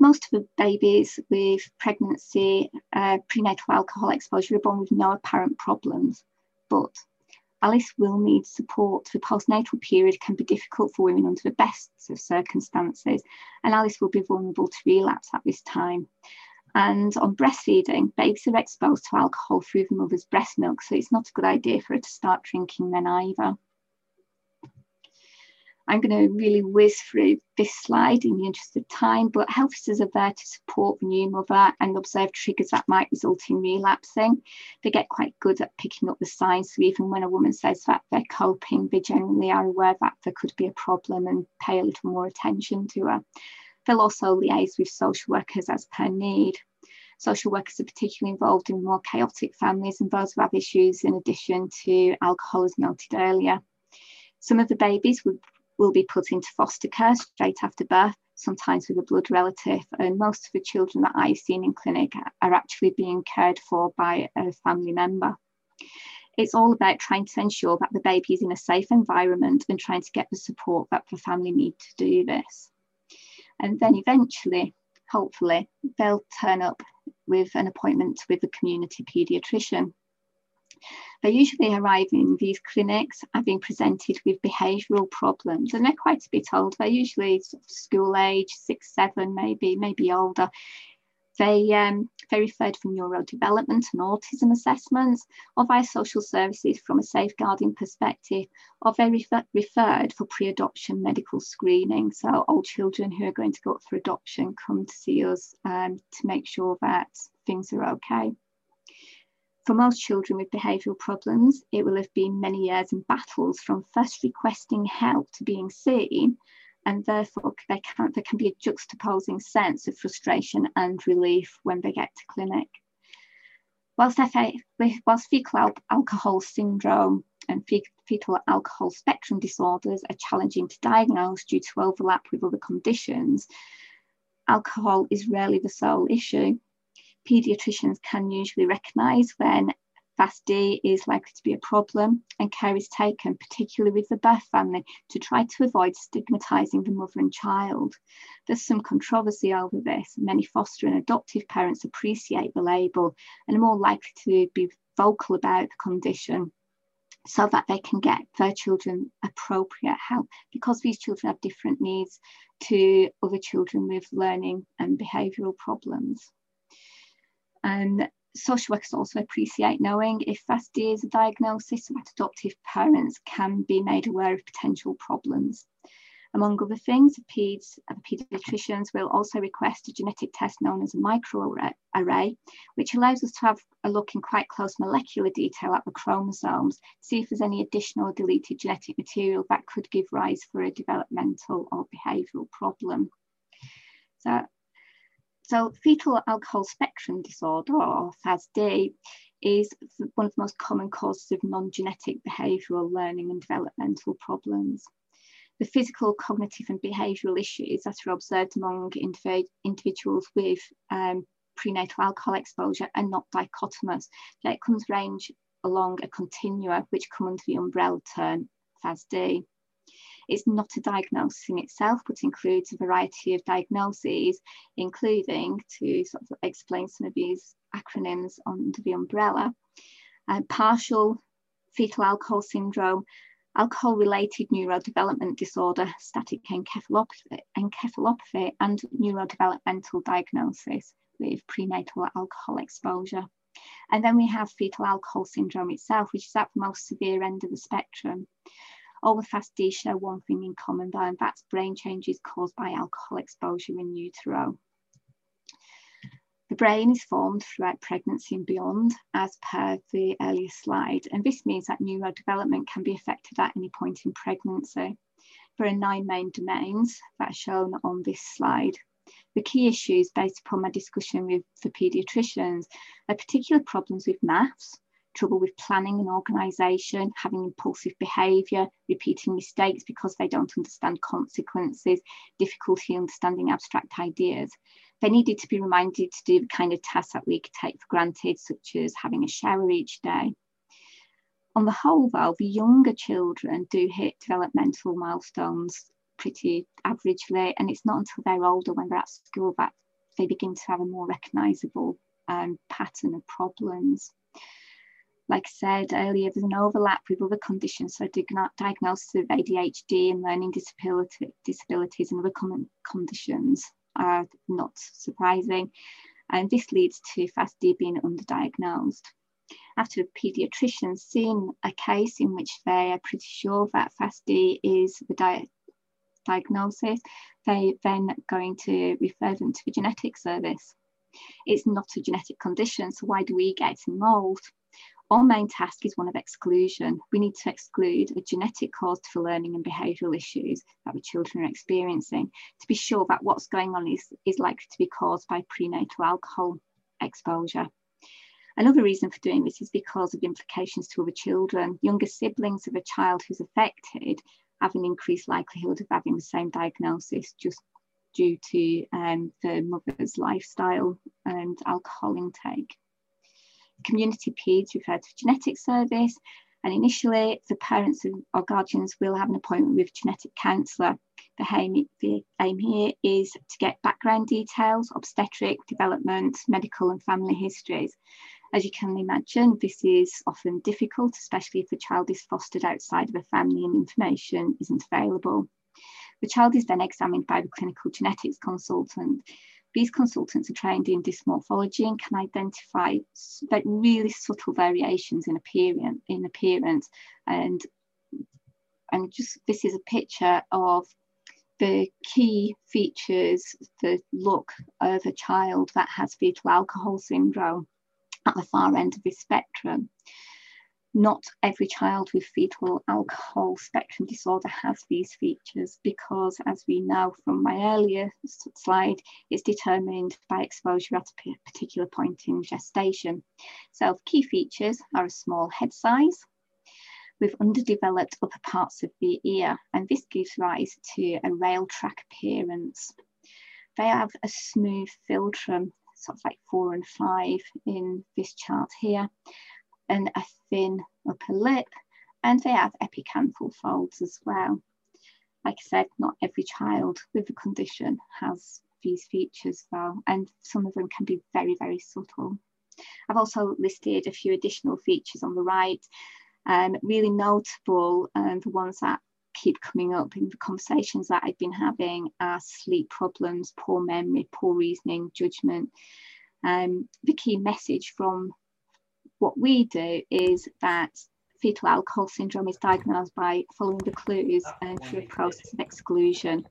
most of the babies with pregnancy, uh, prenatal alcohol exposure are born with no apparent problems, but Alice will need support. The postnatal period can be difficult for women under the best of circumstances, and Alice will be vulnerable to relapse at this time. And on breastfeeding, babies are exposed to alcohol through the mother's breast milk, so it's not a good idea for her to start drinking then either. I'm going to really whiz through this slide in the interest of time, but health officers are there to support the new mother and observe triggers that might result in relapsing. They get quite good at picking up the signs, so even when a woman says that they're coping, they generally are aware that there could be a problem and pay a little more attention to her. They'll also liaise with social workers as per need. Social workers are particularly involved in more chaotic families and those who have issues in addition to alcohol, as noted earlier. Some of the babies will be put into foster care straight after birth, sometimes with a blood relative. And most of the children that I've seen in clinic are actually being cared for by a family member. It's all about trying to ensure that the baby is in a safe environment and trying to get the support that the family need to do this. And then eventually, hopefully, they'll turn up with an appointment with a community paediatrician. They usually arrive in these clinics having presented with behavioural problems, and they're quite a bit older. They're usually school age, six, seven, maybe, maybe older. They, um, they're referred for neurodevelopment and autism assessments, or via social services from a safeguarding perspective, or they're refer referred for pre adoption medical screening. So, all children who are going to go up for adoption come to see us um, to make sure that things are okay. For most children with behavioural problems, it will have been many years in battles from first requesting help to being seen, and therefore there can, there can be a juxtaposing sense of frustration and relief when they get to clinic. Whilst, FA, whilst fetal alcohol syndrome and fetal alcohol spectrum disorders are challenging to diagnose due to overlap with other conditions, alcohol is rarely the sole issue paediatricians can usually recognise when FASD is likely to be a problem and care is taken, particularly with the birth family, to try to avoid stigmatising the mother and child. There's some controversy over this. Many foster and adoptive parents appreciate the label and are more likely to be vocal about the condition so that they can get their children appropriate help because these children have different needs to other children with learning and behavioural problems. And social workers also appreciate knowing if FASD is a diagnosis that adoptive parents can be made aware of potential problems. Among other things, peds, paediatricians will also request a genetic test known as a microarray, which allows us to have a look in quite close molecular detail at the chromosomes, see if there's any additional deleted genetic material that could give rise for a developmental or behavioural problem. So so fetal alcohol spectrum disorder, or FASD, is one of the most common causes of non-genetic behavioural learning and developmental problems. the physical, cognitive, and behavioural issues that are observed among indiv individuals with um, prenatal alcohol exposure are not dichotomous. The outcomes range along a continuum which come under the umbrella term FASD. It's not a diagnosis in itself, but includes a variety of diagnoses, including, to sort of explain some of these acronyms under the umbrella, uh, partial fetal alcohol syndrome, alcohol related neurodevelopment disorder, static encephalopathy, encephalopathy, and neurodevelopmental diagnosis with prenatal alcohol exposure. And then we have fetal alcohol syndrome itself, which is at the most severe end of the spectrum. All the FASD share one thing in common, though, and that's brain changes caused by alcohol exposure in utero. The brain is formed throughout pregnancy and beyond, as per the earlier slide, and this means that neurodevelopment can be affected at any point in pregnancy. There are nine main domains that are shown on this slide. The key issues based upon my discussion with the paediatricians are particular problems with maths, trouble with planning and organisation, having impulsive behaviour, repeating mistakes because they don't understand consequences, difficulty understanding abstract ideas. They needed to be reminded to do the kind of tasks that we could take for granted, such as having a shower each day. On the whole, though, the younger children do hit developmental milestones pretty averagely, and it's not until they're older when they're at school that they begin to have a more recognisable um, pattern of problems. Like I said earlier, there's an overlap with other conditions, so diagnosis of ADHD and learning disability, disabilities and other common conditions are not surprising. And this leads to FASD being underdiagnosed. After a paediatrician seen a case in which they are pretty sure that FASD is the di diagnosis, they then going to refer them to a genetic service. It's not a genetic condition, so why do we get involved? Our main task is one of exclusion. We need to exclude a genetic cause for learning and behavioural issues that the children are experiencing to be sure that what's going on is, is likely to be caused by prenatal alcohol exposure. Another reason for doing this is because of implications to other children. Younger siblings of a child who's affected have an increased likelihood of having the same diagnosis just due to um, the mother's lifestyle and alcohol intake community peds referred to genetic service. And initially, the parents or guardians will have an appointment with genetic counsellor. The aim here is to get background details, obstetric, development, medical, and family histories. As you can imagine, this is often difficult, especially if the child is fostered outside of a family and information isn't available. The child is then examined by the clinical genetics consultant these consultants are trained in dysmorphology and can identify really subtle variations in appearance, in appearance. And, and just this is a picture of the key features, the look of a child that has fetal alcohol syndrome at the far end of this spectrum not every child with fetal alcohol spectrum disorder has these features because, as we know from my earlier slide, it's determined by exposure at a particular point in gestation. So key features are a small head size with underdeveloped upper parts of the ear, and this gives rise to a rail track appearance. They have a smooth philtrum, sort of like four and five in this chart here, and a thin upper lip, and they have epicanthal folds as well. Like I said, not every child with the condition has these features though, and some of them can be very, very subtle. I've also listed a few additional features on the right. Um, really notable, um, the ones that keep coming up in the conversations that I've been having are sleep problems, poor memory, poor reasoning, judgment. Um, the key message from what we do is that fetal alcohol syndrome is diagnosed by following the clues and through a process of exclusion.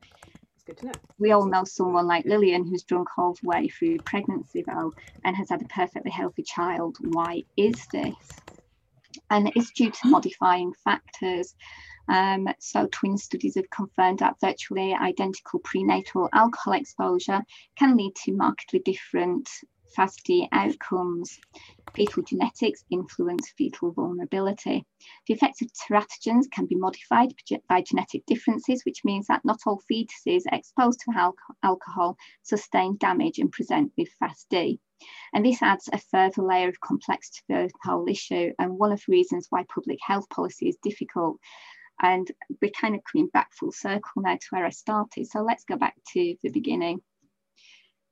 We all know someone like Lilian who's drunk all the way through pregnancy though and has had a perfectly healthy child. Why is this? And it's due to modifying factors. Um, so twin studies have confirmed that virtually identical prenatal alcohol exposure can lead to markedly different FASD outcomes. Fetal genetics influence fetal vulnerability. The effects of teratogens can be modified by genetic differences, which means that not all fetuses exposed to al alcohol sustain damage and present with FASD. And this adds a further layer of complexity to the whole issue, and one of the reasons why public health policy is difficult. And we're kind of coming back full circle now to where I started. So let's go back to the beginning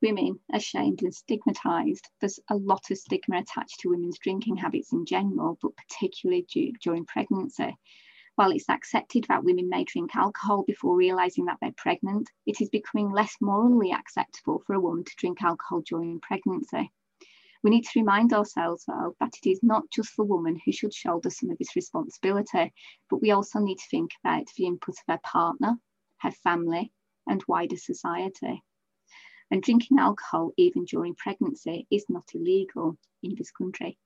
women are shamed and stigmatized. There's a lot of stigma attached to women's drinking habits in general, but particularly due, during pregnancy. While it's accepted that women may drink alcohol before realizing that they're pregnant, it is becoming less morally acceptable for a woman to drink alcohol during pregnancy. We need to remind ourselves, though, that it is not just the woman who should shoulder some of this responsibility, but we also need to think about the input of her partner, her family, and wider society. And drinking alcohol, even during pregnancy, is not illegal in this country.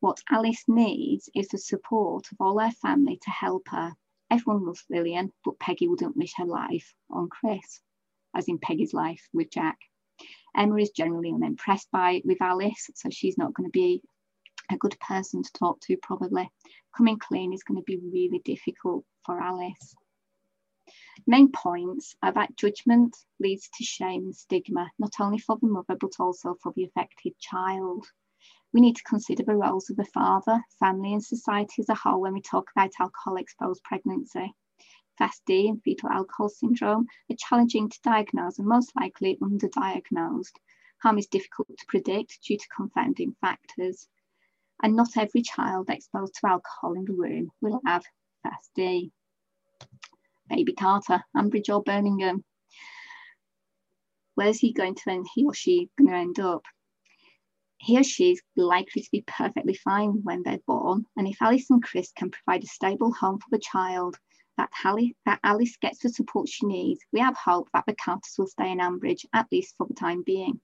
What Alice needs is the support of all her family to help her. Everyone loves Lilian, but Peggy wouldn't wish her life on Chris, as in Peggy's life with Jack. Emma is generally unimpressed by with Alice, so she's not going to be a good person to talk to probably. Coming clean is going to be really difficult for Alice. Main points are that judgment leads to shame and stigma, not only for the mother, but also for the affected child. We need to consider the roles of the father, family, and society as a whole when we talk about alcohol exposed pregnancy. FASD and fetal alcohol syndrome are challenging to diagnose and most likely underdiagnosed. Harm is difficult to predict due to confounding factors. And not every child exposed to alcohol in the womb will have FASD baby Carter, Ambridge or Birmingham. Where's he going to end, he or she going to end up? He or she is likely to be perfectly fine when they're born. And if Alice and Chris can provide a stable home for the child, that, Alice, that Alice gets the support she needs, we have hope that the Carters will stay in Ambridge, at least for the time being.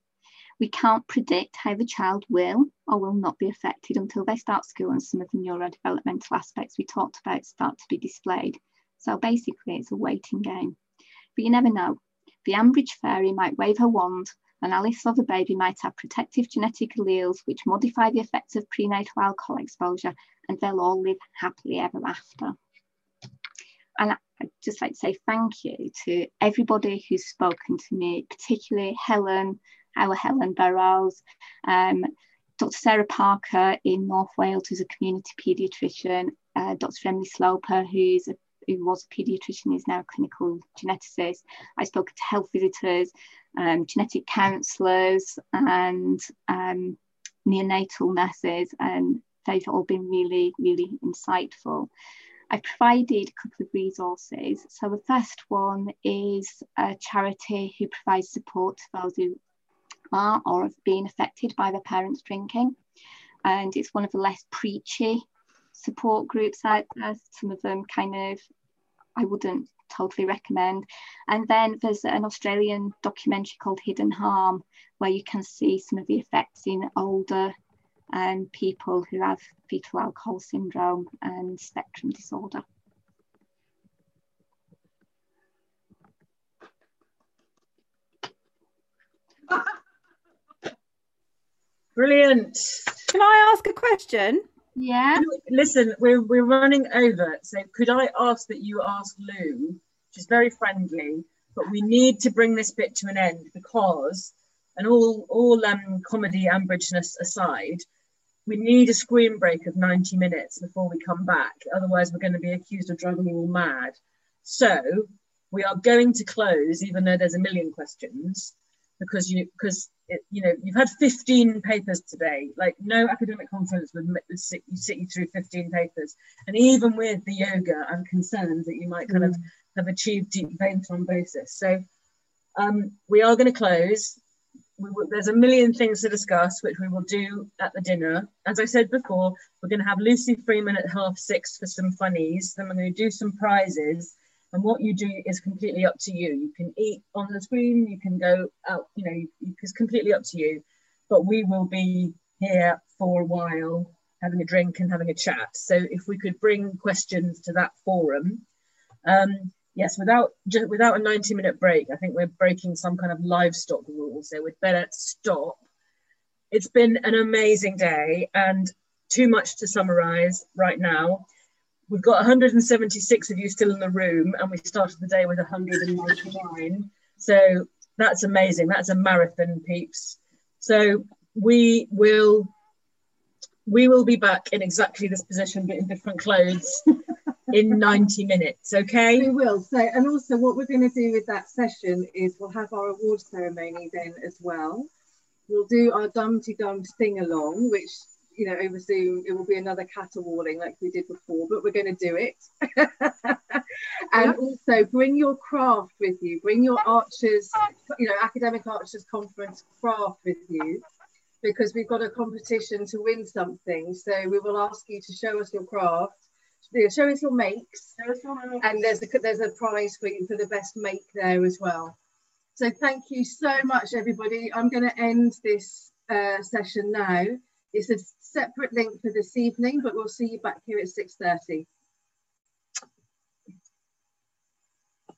We can't predict how the child will or will not be affected until they start school and some of the neurodevelopmental aspects we talked about start to be displayed. So basically, it's a waiting game. But you never know. The Ambridge fairy might wave her wand, and Alice or the baby might have protective genetic alleles which modify the effects of prenatal alcohol exposure, and they'll all live happily ever after. And I'd just like to say thank you to everybody who's spoken to me, particularly Helen, our Helen Burrows, um, Dr. Sarah Parker in North Wales, who's a community paediatrician, uh, Dr. Emily Sloper, who's a who was a paediatrician is now a clinical geneticist. I spoke to health visitors, um, genetic counsellors, and um, neonatal nurses, and they've all been really, really insightful. I provided a couple of resources. So the first one is a charity who provides support to those who are or have been affected by their parents drinking. And it's one of the less preachy support groups out there. Some of them kind of I wouldn't totally recommend. And then there's an Australian documentary called Hidden Harm, where you can see some of the effects in older um, people who have fetal alcohol syndrome and spectrum disorder. Brilliant. Can I ask a question? Yeah. Listen, we're, we're running over. So could I ask that you ask Lou? She's very friendly, but we need to bring this bit to an end because, and all, all um, comedy ambridgeness aside, we need a screen break of 90 minutes before we come back. Otherwise, we're going to be accused of driving you all mad. So we are going to close, even though there's a million questions because you because you know you've had 15 papers today. Like no academic conference would sit you sit you through 15 papers. And even with the yoga i'm concerned that you might kind mm. of have achieved deep vein thrombosis. So um, we are going to close will, there's a million things to discuss which we will do at the dinner. As i said before we're going to have lucy freeman at half six for some funnies. Then we're going to do some prizes and what you do is completely up to you. You can eat on the screen you can go out you know it's completely up to you. But we will be here for a while having a drink and having a chat. So if we could bring questions to that forum um, yes without just without a 90 minute break i think we're breaking some kind of livestock rule. So we'd better stop. It's been an amazing day and too much to summarize right now. We've got 176 of you still in the room, and we started the day with 199. So that's amazing. That's a marathon, peeps. So we will we will be back in exactly this position, but in different clothes [laughs] in 90 minutes. Okay. We will. So, and also what we're going to do with that session is we'll have our award ceremony then as well. We'll do our Dumpty Dum sing along, which you know over Zoom it will be another caterwauling like we did before, but we're going to do it. [laughs] and also bring your craft with you. Bring your archers, you know, academic archers conference craft with you because we've got a competition to win something. So we will ask you to show us your craft, show us your makes, and there's a, there's a prize for you for the best make there as well. So thank you so much, everybody. I'm going to end this uh, session now. It's a separate link for this evening, but we'll see you back here at 6.30.